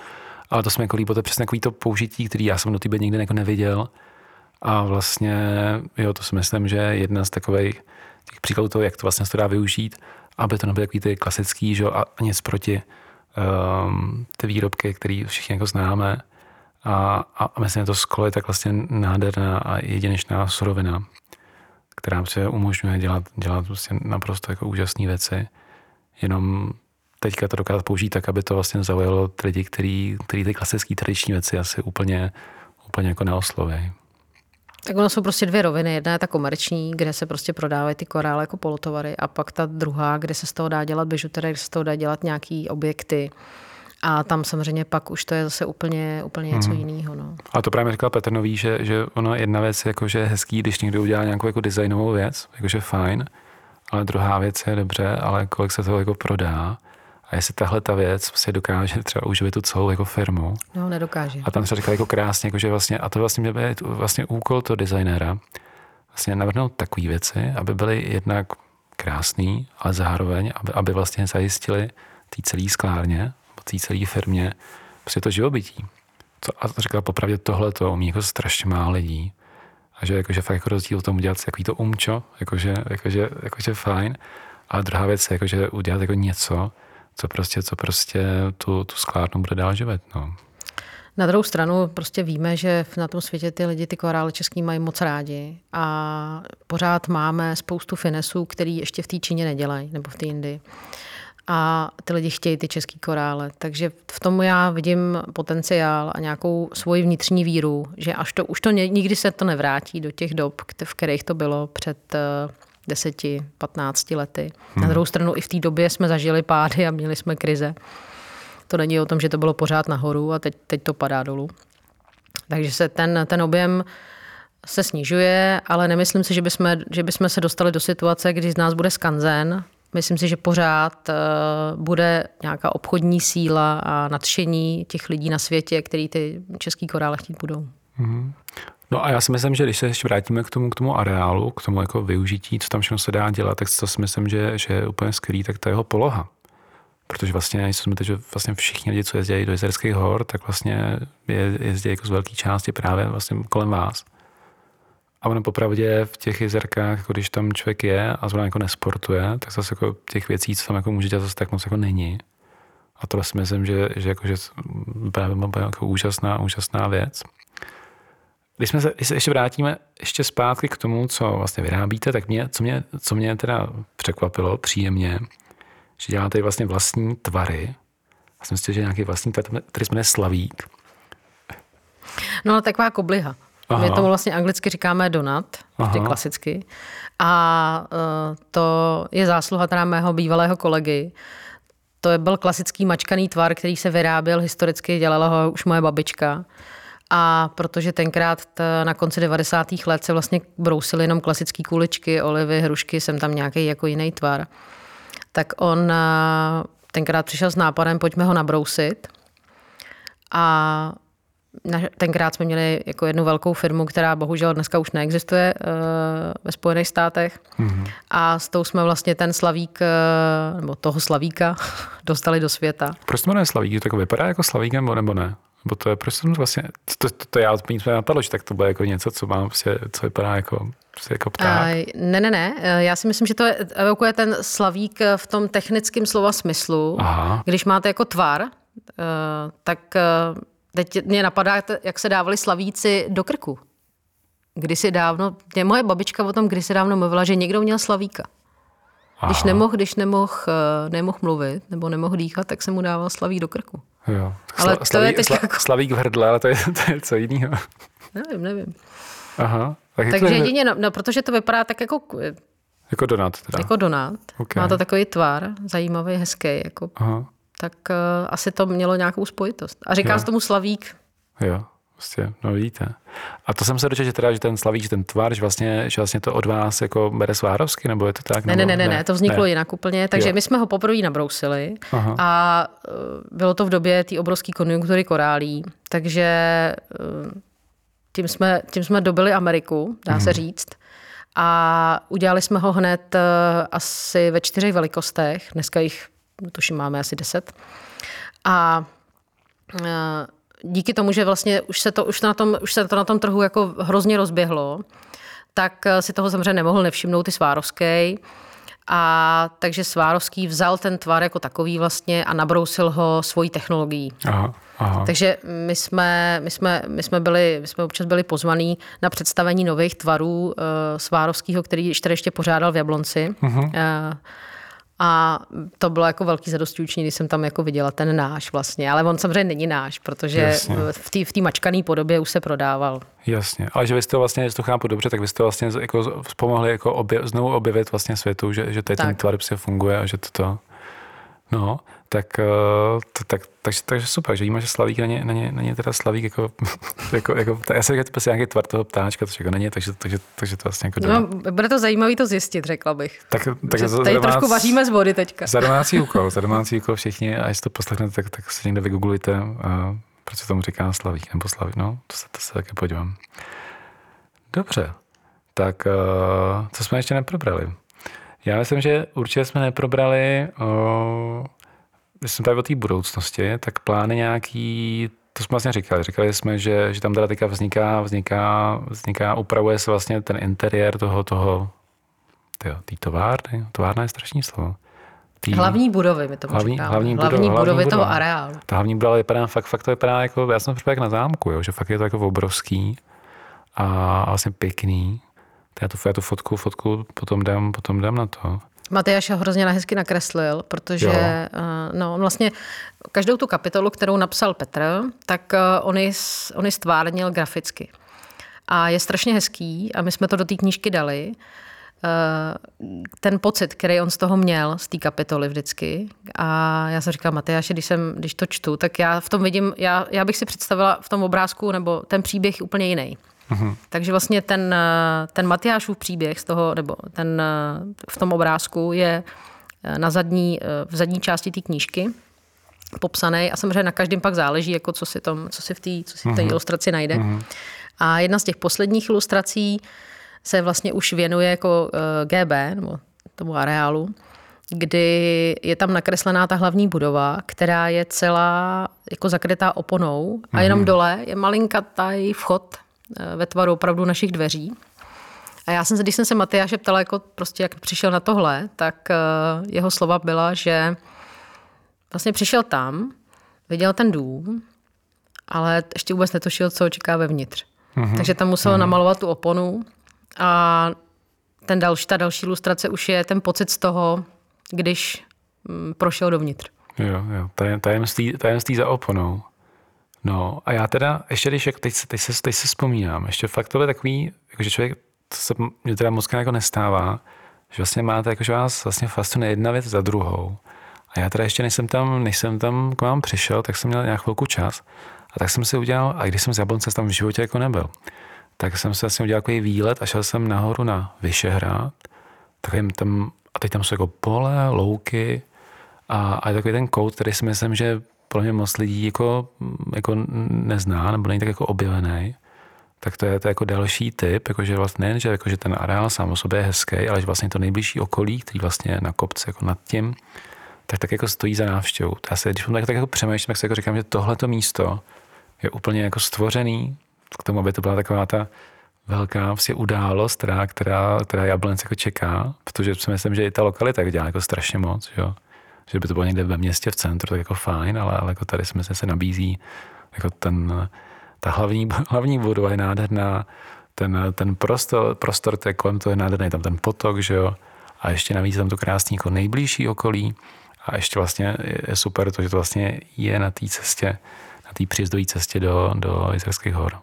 Ale to mi jako líbilo, to je přesně takový to použití, který já jsem do té nikdy jako neviděl. A vlastně, jo, to si myslím, že je jedna z takových těch příkladů toho, jak to vlastně se to dá využít, aby to nebyly takový ty klasický, že a nic proti um, ty výrobky, které všichni jako známe, a, a myslím, že to sklo je tak vlastně nádherná a jedinečná surovina, která se umožňuje dělat, dělat prostě naprosto jako úžasné věci. Jenom teďka to dokázat použít tak, aby to vlastně zaujalo lidi, který, který ty klasické tradiční věci asi úplně, úplně jako neosloví. Tak ono jsou prostě dvě roviny. Jedna je ta komerční, kde se prostě prodávají ty korály jako polotovary a pak ta druhá, kde se z toho dá dělat bižuterie, kde se z toho dá dělat nějaký objekty, a tam samozřejmě pak už to je zase úplně, úplně něco hmm. jiného. No. A to právě říkal Petr Nový, že, že ono jedna věc jako, že je hezký, když někdo udělá nějakou jako designovou věc, jakože fajn, ale druhá věc je dobře, ale kolik se toho jako prodá a jestli tahle ta věc si dokáže třeba uživit tu celou jako firmu. No, nedokáže. A tam třeba říkal jako krásně, jako, že vlastně, a to vlastně byl vlastně úkol toho designéra, vlastně navrhnout takové věci, aby byly jednak krásný, ale zároveň, aby, aby vlastně zajistili té celé sklárně té celé firmě prostě to živobytí. Co, a říkal popravdě tohle to umí jako strašně málo lidí. A že jakože fakt jako rozdíl v tom udělat takový to umčo, jakože, jakože, jakože fajn. A druhá věc je jakože udělat jako něco, co prostě, co prostě tu, tu sklárnu bude dál živit. No. Na druhou stranu prostě víme, že na tom světě ty lidi ty korály český mají moc rádi a pořád máme spoustu finesů, který ještě v té Číně nedělají, nebo v té Indii a ty lidi chtějí ty český korále. Takže v tom já vidím potenciál a nějakou svoji vnitřní víru, že až to, už to nikdy se to nevrátí do těch dob, v kterých to bylo před 10-15 eh, lety. Hmm. Na druhou stranu i v té době jsme zažili pády a měli jsme krize. To není o tom, že to bylo pořád nahoru a teď, teď to padá dolů. Takže se ten, ten objem se snižuje, ale nemyslím si, že bychom, že bychom se dostali do situace, kdy z nás bude skanzen, Myslím si, že pořád eh, bude nějaká obchodní síla a nadšení těch lidí na světě, který ty český korále chtít budou. Mm-hmm. No a já si myslím, že když se ještě vrátíme k tomu, k tomu areálu, k tomu jako využití, co tam všechno se dá dělat, tak to si myslím, že, že je úplně skvělý, tak je jeho poloha. Protože vlastně, jsme že vlastně všichni lidi, co jezdí do jezerských hor, tak vlastně je, jezdí jako z velké části právě vlastně kolem vás. A ono popravdě v těch jezerkách, jako když tam člověk je a zrovna jako nesportuje, tak zase jako těch věcí, co tam jako může dělat, zase tak moc jako není. A to si myslím, že, že, jako, že právě jako úžasná, úžasná věc. Když, jsme se, když se ještě vrátíme ještě zpátky k tomu, co vlastně vyrábíte, tak mě, co, mě, co mě teda překvapilo příjemně, že děláte vlastně vlastní tvary. Já jsem myslel, že nějaký vlastní tvar, který se jmenuje Slavík. No, taková kobliha. Aha. My tomu vlastně anglicky říkáme donut, prostě klasicky. A uh, to je zásluha teda mého bývalého kolegy. To byl klasický mačkaný tvar, který se vyráběl historicky, dělala ho už moje babička. A protože tenkrát na konci 90. let se vlastně brousily jenom klasické kuličky, olivy, hrušky, jsem tam nějaký jako jiný tvar, tak on tenkrát přišel s nápadem, pojďme ho nabrousit. A tenkrát jsme měli jako jednu velkou firmu, která bohužel dneska už neexistuje uh, ve Spojených státech. Mm-hmm. A s tou jsme vlastně ten slavík, uh, nebo toho slavíka, <laughs> dostali do světa. Proč to jmenuje slavík? To jako vypadá jako slavík nebo, nebo ne? Bo to je prostě vlastně, to, to, to já mě napadlo, že tak to bude jako něco, co mám prostě, co vypadá jako, prostě jako pták. Uh, ne, ne, ne, já si myslím, že to je, evokuje ten slavík v tom technickém slova smyslu. Aha. Když máte jako tvar, uh, tak Teď mě napadá, jak se dávali slavíci do krku. Kdysi dávno, mě moje babička o tom kdysi dávno mluvila, že někdo měl slavíka. Když nemohl, když nemohl, eh, nemohl mluvit nebo nemohl dýchat, tak se mu dával slavík do krku. Jo. Ale Sla, to je teď sla, jako... Slavík v hrdle, ale to je, to je co jiného. Nevím, nevím. Aha. Tak Takže jedině, no, no, protože to vypadá tak jako... Jako donát teda. Jako donát. Okay. Má to takový tvar, zajímavý, hezký. Jako Aha tak uh, asi to mělo nějakou spojitost. A říká jo. se tomu Slavík. Jo, prostě, no vidíte. A to jsem se dočetl, že teda, že ten Slavík, že ten tvar, že vlastně, že vlastně to od vás jako bere Svárovsky, nebo je to tak? Ne, nebo, ne, ne, ne, ne, to vzniklo ne. jinak úplně. Takže jo. my jsme ho poprvé nabrousili Aha. a uh, bylo to v době té obrovské konjunktury korálí, takže uh, tím jsme, tím jsme dobili Ameriku, dá hmm. se mhm. říct. A udělali jsme ho hned uh, asi ve čtyřech velikostech. Dneska jich tuším máme asi 10. A díky tomu, že vlastně už se to, už na tom, už se to na tom trhu jako hrozně rozběhlo, tak e, si toho samozřejmě nemohl nevšimnout i Svárovský. A takže Svárovský vzal ten tvar jako takový vlastně a nabrousil ho svojí technologií. Aha, aha. Takže my jsme, my, jsme, my, jsme byli, my jsme občas byli pozvaní na představení nových tvarů uh, Svárovského, který ještě, ještě pořádal v Jablonci. Uh-huh. Uh, a to bylo jako velký zadostující, když jsem tam jako viděla ten náš vlastně. Ale on samozřejmě není náš, protože Jasně. v té v mačkané podobě už se prodával. Jasně, ale že vy jste vlastně, jestli to chápu dobře, tak vy jste vlastně jako pomohli jako obje, znovu objevit vlastně světu, že, že tady tak. ten tvar funguje a že to to... No, tak, eh, to, tak, takže, takže super, že víme, že Slavík není, není, není teda Slavík jako, <laughs> jako, jako já jsem říkal, to prostě nějaký tvar toho ptáčka, to jako není, takže, takže, takže to vlastně jako No, bude to zajímavý to zjistit, řekla bych. Tak, tak za, tady za domácí, trošku vaříme z vody teďka. Za domácí úkol, za domácí úkol všichni, a jestli to poslechnete, tak, tak si někde vygooglujte, uh, proč se tomu říká Slavík nebo Slavík, no, to se, to se taky podívám. Dobře, tak uh, co jsme ještě neprobrali? Já myslím, že určitě jsme neprobrali uh, když jsme tady o té budoucnosti, tak plány nějaký, to jsme vlastně říkali, říkali jsme, že, že tam teda teďka vzniká, vzniká, vzniká, upravuje se vlastně ten interiér toho, toho, té továrny, továrna je strašný slovo. Tý, hlavní budovy, my to hlavní, říkáme. Hlavní, budov, hlavní budovy hlavní toho areálu. Ta hlavní budova vypadá, fakt, fakt to vypadá jako, já jsem připadal jak na zámku, jo, že fakt je to jako obrovský a vlastně pěkný. Já tu, já tu fotku, fotku potom dám, potom dám na to. Matyáš ho hrozně hezky nakreslil, protože jo. Eh, no, vlastně každou tu kapitolu, kterou napsal Petr, tak eh, on ji, on ji stvárnil graficky. A je strašně hezký a my jsme to do té knížky dali. Eh, ten pocit, který on z toho měl, z té kapitoly vždycky. A já jsem říkal, Matyáši, když, jsem, když to čtu, tak já v tom vidím, já, já bych si představila v tom obrázku, nebo ten příběh úplně jiný. Mm-hmm. Takže vlastně ten, ten Matyášův příběh z toho, nebo ten v tom obrázku je na zadní, v zadní části té knížky popsaný a samozřejmě na každém pak záleží, jako co si, tom, co si v té mm-hmm. ilustraci najde. Mm-hmm. A jedna z těch posledních ilustrací se vlastně už věnuje jako eh, GB, nebo tomu areálu, kdy je tam nakreslená ta hlavní budova, která je celá jako zakrytá oponou a jenom mm-hmm. dole je malinkatý vchod Eh, ve tvaru opravdu našich dveří. A já jsem se, když jsem se Matyáše ptala, jako prostě jak přišel na tohle, tak eh, jeho slova byla, že vlastně přišel tam, viděl ten dům, ale ještě vůbec netušil, co očeká vevnitř. Mm-hmm. Takže tam musel mm-hmm. namalovat tu oponu a ten další, ta další ilustrace už je ten pocit z toho, když mm, prošel dovnitř. Jo, jo, tajemství, tajemství za oponou. No a já teda, ještě když, teď, teď, se, teď se vzpomínám, ještě fakt to je takový, jako, že člověk, to se mě teda moc jako nestává, že vlastně máte, jako, že vás vlastně fascinuje jedna věc za druhou. A já teda ještě, než jsem tam, než jsem tam k vám přišel, tak jsem měl nějak chvilku čas A tak jsem si udělal, a když jsem z Jablonce tam v životě jako nebyl, tak jsem si vlastně udělal takový výlet a šel jsem nahoru na Vyšehrad, tak tam, a teď tam jsou jako pole, louky a, a takový ten kout, který si myslím, že pro mě moc lidí jako, jako nezná, nebo není tak jako objevený tak to je to jako další typ, jakože vlastně nejen, že, jakože ten areál sám o sobě je hezký, ale že vlastně to nejbližší okolí, který vlastně je na kopci jako nad tím, tak tak jako stojí za návštěvou. Já se, když tak, tak jako přemýšlím, tak si jako říkám, že tohleto místo je úplně jako stvořený k tomu, aby to byla taková ta velká vlastně událost, která, která, která Jablonec jako čeká, protože si myslím, že i ta lokalita dělá jako strašně moc, jo? Že by to bylo někde ve městě v centru, tak jako fajn, ale, ale jako tady myslím, se nabízí jako ten, ta hlavní, <laughs> hlavní budova je nádherná, ten, ten prostor, prostor to je kolem toho je nádherný, tam ten potok, že jo, a ještě navíc tam to krásný jako nejbližší okolí a ještě vlastně je super to, že to vlastně je na té cestě, na té příjezdové cestě do, do Jizerských hor.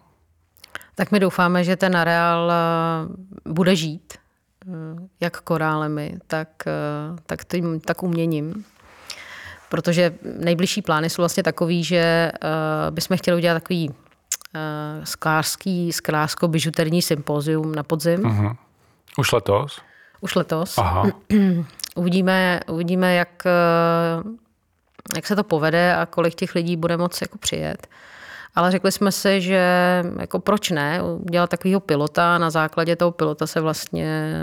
Tak my doufáme, že ten areál eh, bude žít, eh, jak korálemi, tak, eh, tak, tím, tak uměním. Protože nejbližší plány jsou vlastně takový, že bychom chtěli udělat takový sklářský, sklářsko-bižuterní sympozium na podzim. Uh-huh. Už letos? Už letos. Aha. <clears throat> uvidíme, uvidíme jak, jak se to povede a kolik těch lidí bude moct jako přijet. Ale řekli jsme si, že jako proč ne, udělat takového pilota, na základě toho pilota se vlastně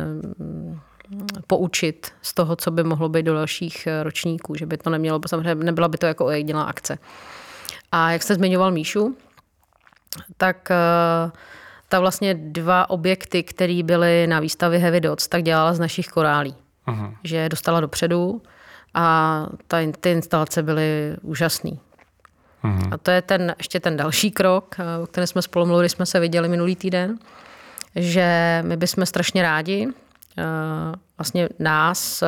poučit z toho, co by mohlo být do dalších ročníků, že by to nemělo, samozřejmě nebyla by to jako jediná akce. A jak jste zmiňoval Míšu, tak eh, ta vlastně dva objekty, které byly na výstavě Heavy Dots, tak dělala z našich korálí. Aha. Že dostala dopředu a ta, ty instalace byly úžasné. A to je ten, ještě ten další krok, eh, o kterém jsme spolu mluvili, jsme se viděli minulý týden, že my bychom strašně rádi eh, vlastně nás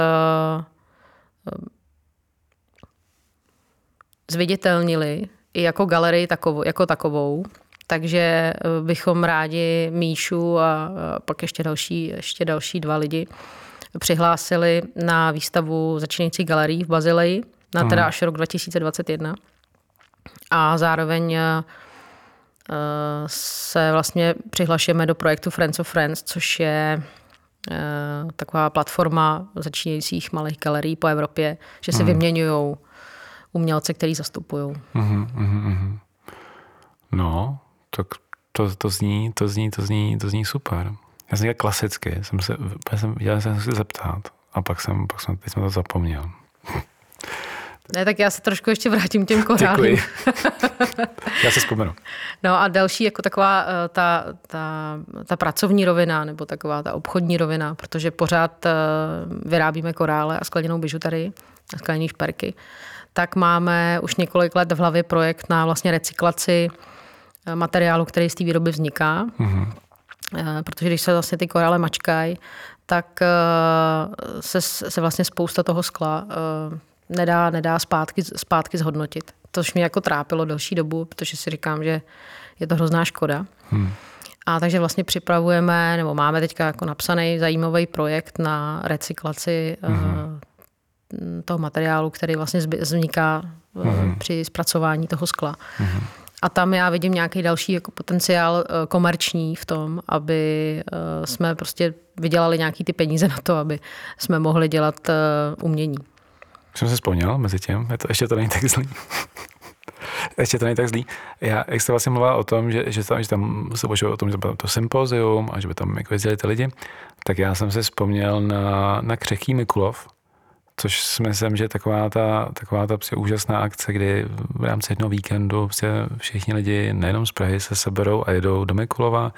zviditelnili i jako galerii takovou, jako takovou, takže eh, bychom rádi Míšu a pak ještě další, ještě další dva lidi přihlásili na výstavu začínající galerii v Bazileji, na teda až rok 2021. A zároveň eh, se vlastně přihlašujeme do projektu Friends of Friends, což je eh, taková platforma začínajících malých galerií po Evropě, že se mm. vyměňují umělce, který zastupují. Mm, mm, mm. No, tak to, to, zní, to, zní, to, zní, to zní super. Já jsem klasicky, jsem se, já jsem, já jsem se zeptat a pak jsem, pak jsem, teď jsem to zapomněl. Ne, tak já se trošku ještě vrátím těm korálům. <laughs> já se vzpomenu. No a další jako taková eh, ta, ta, ta pracovní rovina, nebo taková ta obchodní rovina, protože pořád eh, vyrábíme korále a skleněnou bižuterii a skleněné šperky, tak máme už několik let v hlavě projekt na vlastně recyklaci materiálu, který z té výroby vzniká. Mm-hmm. Protože když se vlastně ty korále mačkají, tak eh, se, se vlastně spousta toho skla eh, nedá, nedá zpátky, zpátky zhodnotit. Tož mě jako trápilo delší dobu, protože si říkám, že je to hrozná škoda. Hmm. A takže vlastně připravujeme, nebo máme teďka jako napsaný zajímavý projekt na recyklaci hmm. toho materiálu, který vlastně vzniká hmm. při zpracování toho skla. Hmm. A tam já vidím nějaký další jako potenciál eh, komerční v tom, aby eh, jsme prostě vydělali nějaký ty peníze na to, aby jsme mohli dělat eh, umění. Jsem se vzpomněl mezi tím, je to, ještě to není tak zlý. <laughs> ještě to není tak zlý. Já, jak jste vlastně mluvila o tom, že, že tam, že tam se počuje o tom, že to sympozium a že by tam jako jezdili ty lidi, tak já jsem se vzpomněl na, na Křechý Mikulov, což si myslím, že taková ta, taková ta prostě úžasná akce, kdy v rámci jednoho víkendu prostě všichni lidi nejenom z Prahy se seberou a jedou do Mikulova,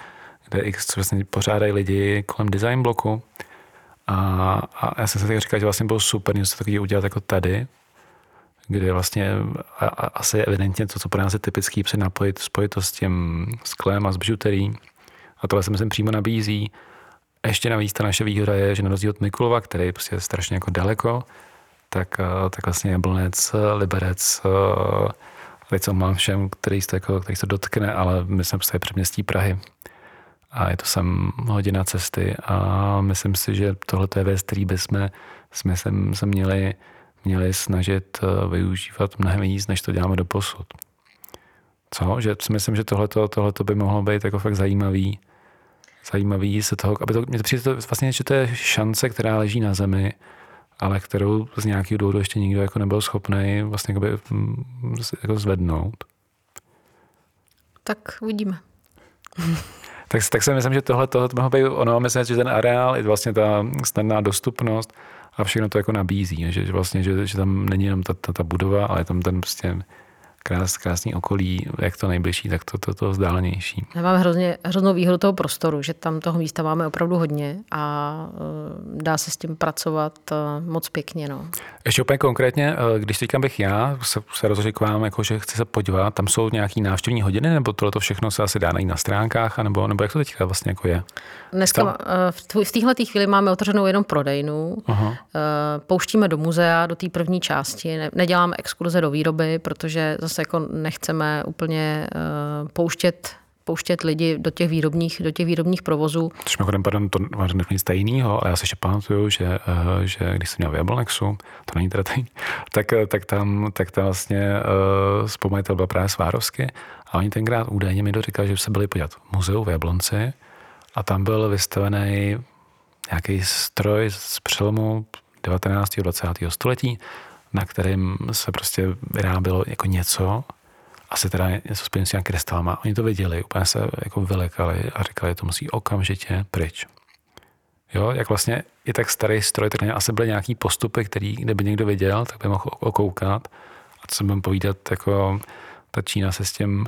kde x vlastně pořádají lidi kolem design bloku. A, a já jsem se tak říkal, že vlastně bylo super něco takového udělat jako tady, kde vlastně a, a, asi evidentně to, co pro nás je typický, se napojit, spojit to s tím sklem a s bižuterií. A tohle se myslím přímo nabízí ještě navíc ta naše výhoda je, že na rozdíl od Mikulova, který je prostě strašně jako daleko, tak, eh, tak vlastně Jablonec, Liberec, eh, teď co mám všem, který se, jako, který se dotkne, ale my jsme prostě předměstí Prahy. A je to sem hodina cesty a myslím si, že tohle je věc, který bychom jsme se, se měli, měli snažit eh, využívat mnohem víc, než to děláme do posud. Co? Že si myslím, že tohleto, tohleto by mohlo být jako fakt zajímavý, zajímavý se toho, aby to, mě to přijde to, vlastně, že to je šance, která leží na zemi, ale kterou z nějakého důvodu ještě nikdo jako nebyl schopný vlastně jako, jako zvednout. Tak uvidíme. <laughs> tak, tak si myslím, že tohle to mohlo být ono, myslím, že ten areál je vlastně ta snadná dostupnost a všechno to jako nabízí, že, že vlastně, že, že tam není jenom ta, ta, ta budova, ale je tam ten prostě krás, krásný okolí, jak to nejbližší, tak to, to, to vzdálenější. Já mám hrozně, hroznou výhodu toho prostoru, že tam toho místa máme opravdu hodně a e, dá se s tím pracovat e, moc pěkně. No. Ještě úplně konkrétně, e, když teďka bych já se, se rozhodl k vám, jako, že chci se podívat, tam jsou nějaký návštěvní hodiny, nebo tohle to všechno se asi dá najít na stránkách, anebo, nebo jak to teďka vlastně jako je? Dneska Stav? v téhle chvíli máme otevřenou jenom prodejnu, Aha. pouštíme do muzea, do té první části, neděláme exkurze do výroby, protože zase jako nechceme úplně uh, pouštět pouštět lidi do těch výrobních, do těch výrobních provozů. Což mimochodem, pardon, to máš nic stejného, ale já si ještě pamatuju, že, uh, že když jsem měl v Jablonexu, to není teda tajný, tak, eh, tak, tam, tak tam vlastně uh, spolumajitel byl právě Svárovsky a oni tenkrát údajně mi doříkali, že se byli podívat v muzeu v Jablonci a tam byl vystavený nějaký stroj z přelomu 19. a 20. století na kterém se prostě vyrábělo jako něco, asi teda něco s nějakým krystalama. Oni to viděli, úplně se jako vylekali a říkali, to musí okamžitě pryč. Jo, jak vlastně je tak starý stroj, tak asi byly nějaký postupy, který, kdyby někdo viděl, tak by mohl okoukat. A co budeme povídat, jako ta Čína se s tím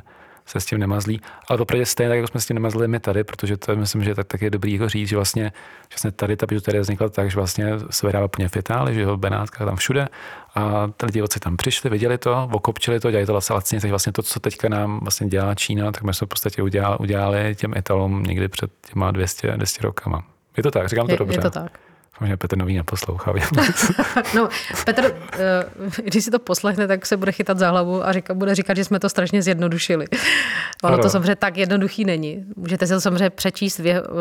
se s tím nemazlí. Ale opravdu stejně tak, jako jsme s tím nemazli my tady, protože to myslím, že tak, tak je dobrý jako říct, že vlastně, že vlastně tady ta bižuterie vznikla tak, že vlastně se vydává plně v Itálii, že jo, v Benátkách tam všude. A ty lidi tam přišli, viděli to, okopčili to, dělají to vlastně lacně, takže vlastně to, co teďka nám vlastně dělá Čína, tak my jsme v podstatě udělali, udělali těm Italům někdy před těma 200, 200 rokama. Je to tak, říkám to je, dobře. Je to tak. Možná Petr Nový neposlouchá. <laughs> no, Petr, eh, když si to poslechne, tak se bude chytat za hlavu a říká, bude říkat, že jsme to strašně zjednodušili. Ono ano. to samozřejmě tak jednoduchý není. Můžete si to samozřejmě přečíst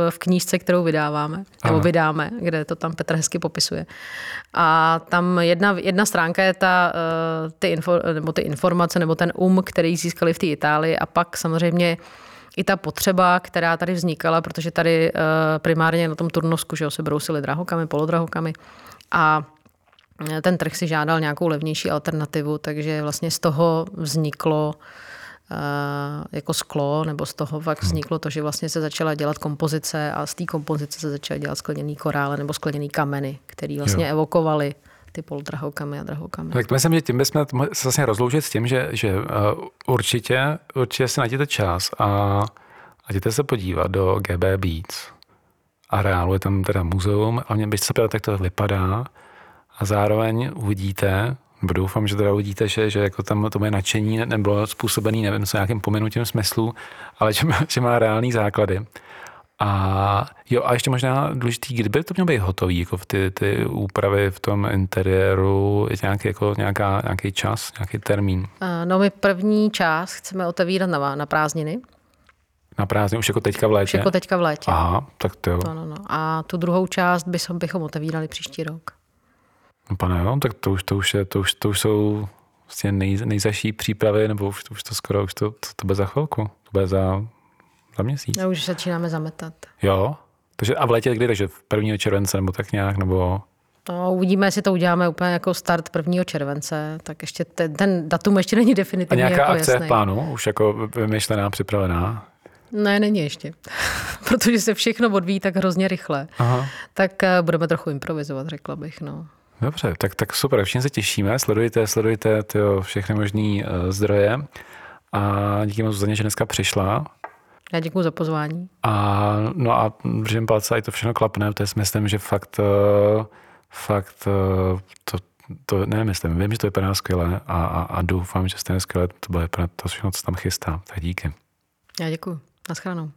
v, knížce, kterou vydáváme, nebo ano. vydáme, kde to tam Petr hezky popisuje. A tam jedna, jedna stránka je ta, eh, ty, info, nebo ty informace, nebo ten um, který získali v té Itálii a pak samozřejmě i ta potřeba, která tady vznikala, protože tady eh, primárně na tom Turnovsku že se brousili drahokamy, polodrahokamy a eh, ten trh si žádal nějakou levnější alternativu, takže vlastně z toho vzniklo eh, jako sklo, nebo z toho fakt hmm. vzniklo to, že vlastně se začala dělat kompozice a z té kompozice se začaly dělat skleněný korále nebo skleněný kameny, které vlastně jo. evokovaly ty polodrahokamy a drahokamy. Tak myslím, že tím bychom se vlastně rozloužit s tím, že, že uh, určitě, určitě si najděte čas a, a jděte se podívat do GB Beats. A reálu je tam teda muzeum a mě byste se podívat, jak to vypadá a zároveň uvidíte, nebo doufám, že teda uvidíte, že, že jako tam to moje nadšení nebylo způsobené, nevím, s nějakým pominutím smyslu, ale že má, že má reální základy. A jo, a ještě možná důležitý, kdyby to mělo být hotový, jako v ty, ty úpravy v tom interiéru, je nějaký, jako nějaká, nějaký čas, nějaký termín? No my první část chceme otevírat na, na prázdniny. Na prázdniny, už jako teďka v létě? Už jako teďka v létě. Aha, tak to jo. No, no, no. A tu druhou část bychom, bychom otevírali příští rok. No pane, jo, tak to už, to už, je, to už, to už jsou vlastně nej, nejzaší přípravy, nebo už, to, už to skoro, už to, to, to bude za chvilku. To bude za za měsíc. A už začínáme zametat. Jo? Takže a v létě kdy? Takže v 1. července nebo tak nějak? Nebo... No, uvidíme, jestli to uděláme úplně jako start 1. července, tak ještě ten, ten datum ještě není definitivně A nějaká jako akce jasný. v plánu? Už jako vymyšlená, připravená? Ne, není ještě. <laughs> Protože se všechno odvíjí tak hrozně rychle. Aha. Tak eh, budeme trochu improvizovat, řekla bych. No. Dobře, tak, tak super, všichni se těšíme, sledujte, sledujte tyjo, všechny možné uh, zdroje a díky moc Zuzaně, že dneska přišla. Já děkuji za pozvání. A, no a držím palce, a to všechno klapne, to je myslím, že fakt, eh, fakt eh, to, to nemyslím, vím, že to vypadá skvěle a, a, a doufám, že stejně skvěle to bude vypadat to všechno, co tam chystá. Tak díky. Já děkuji. Naschledanou.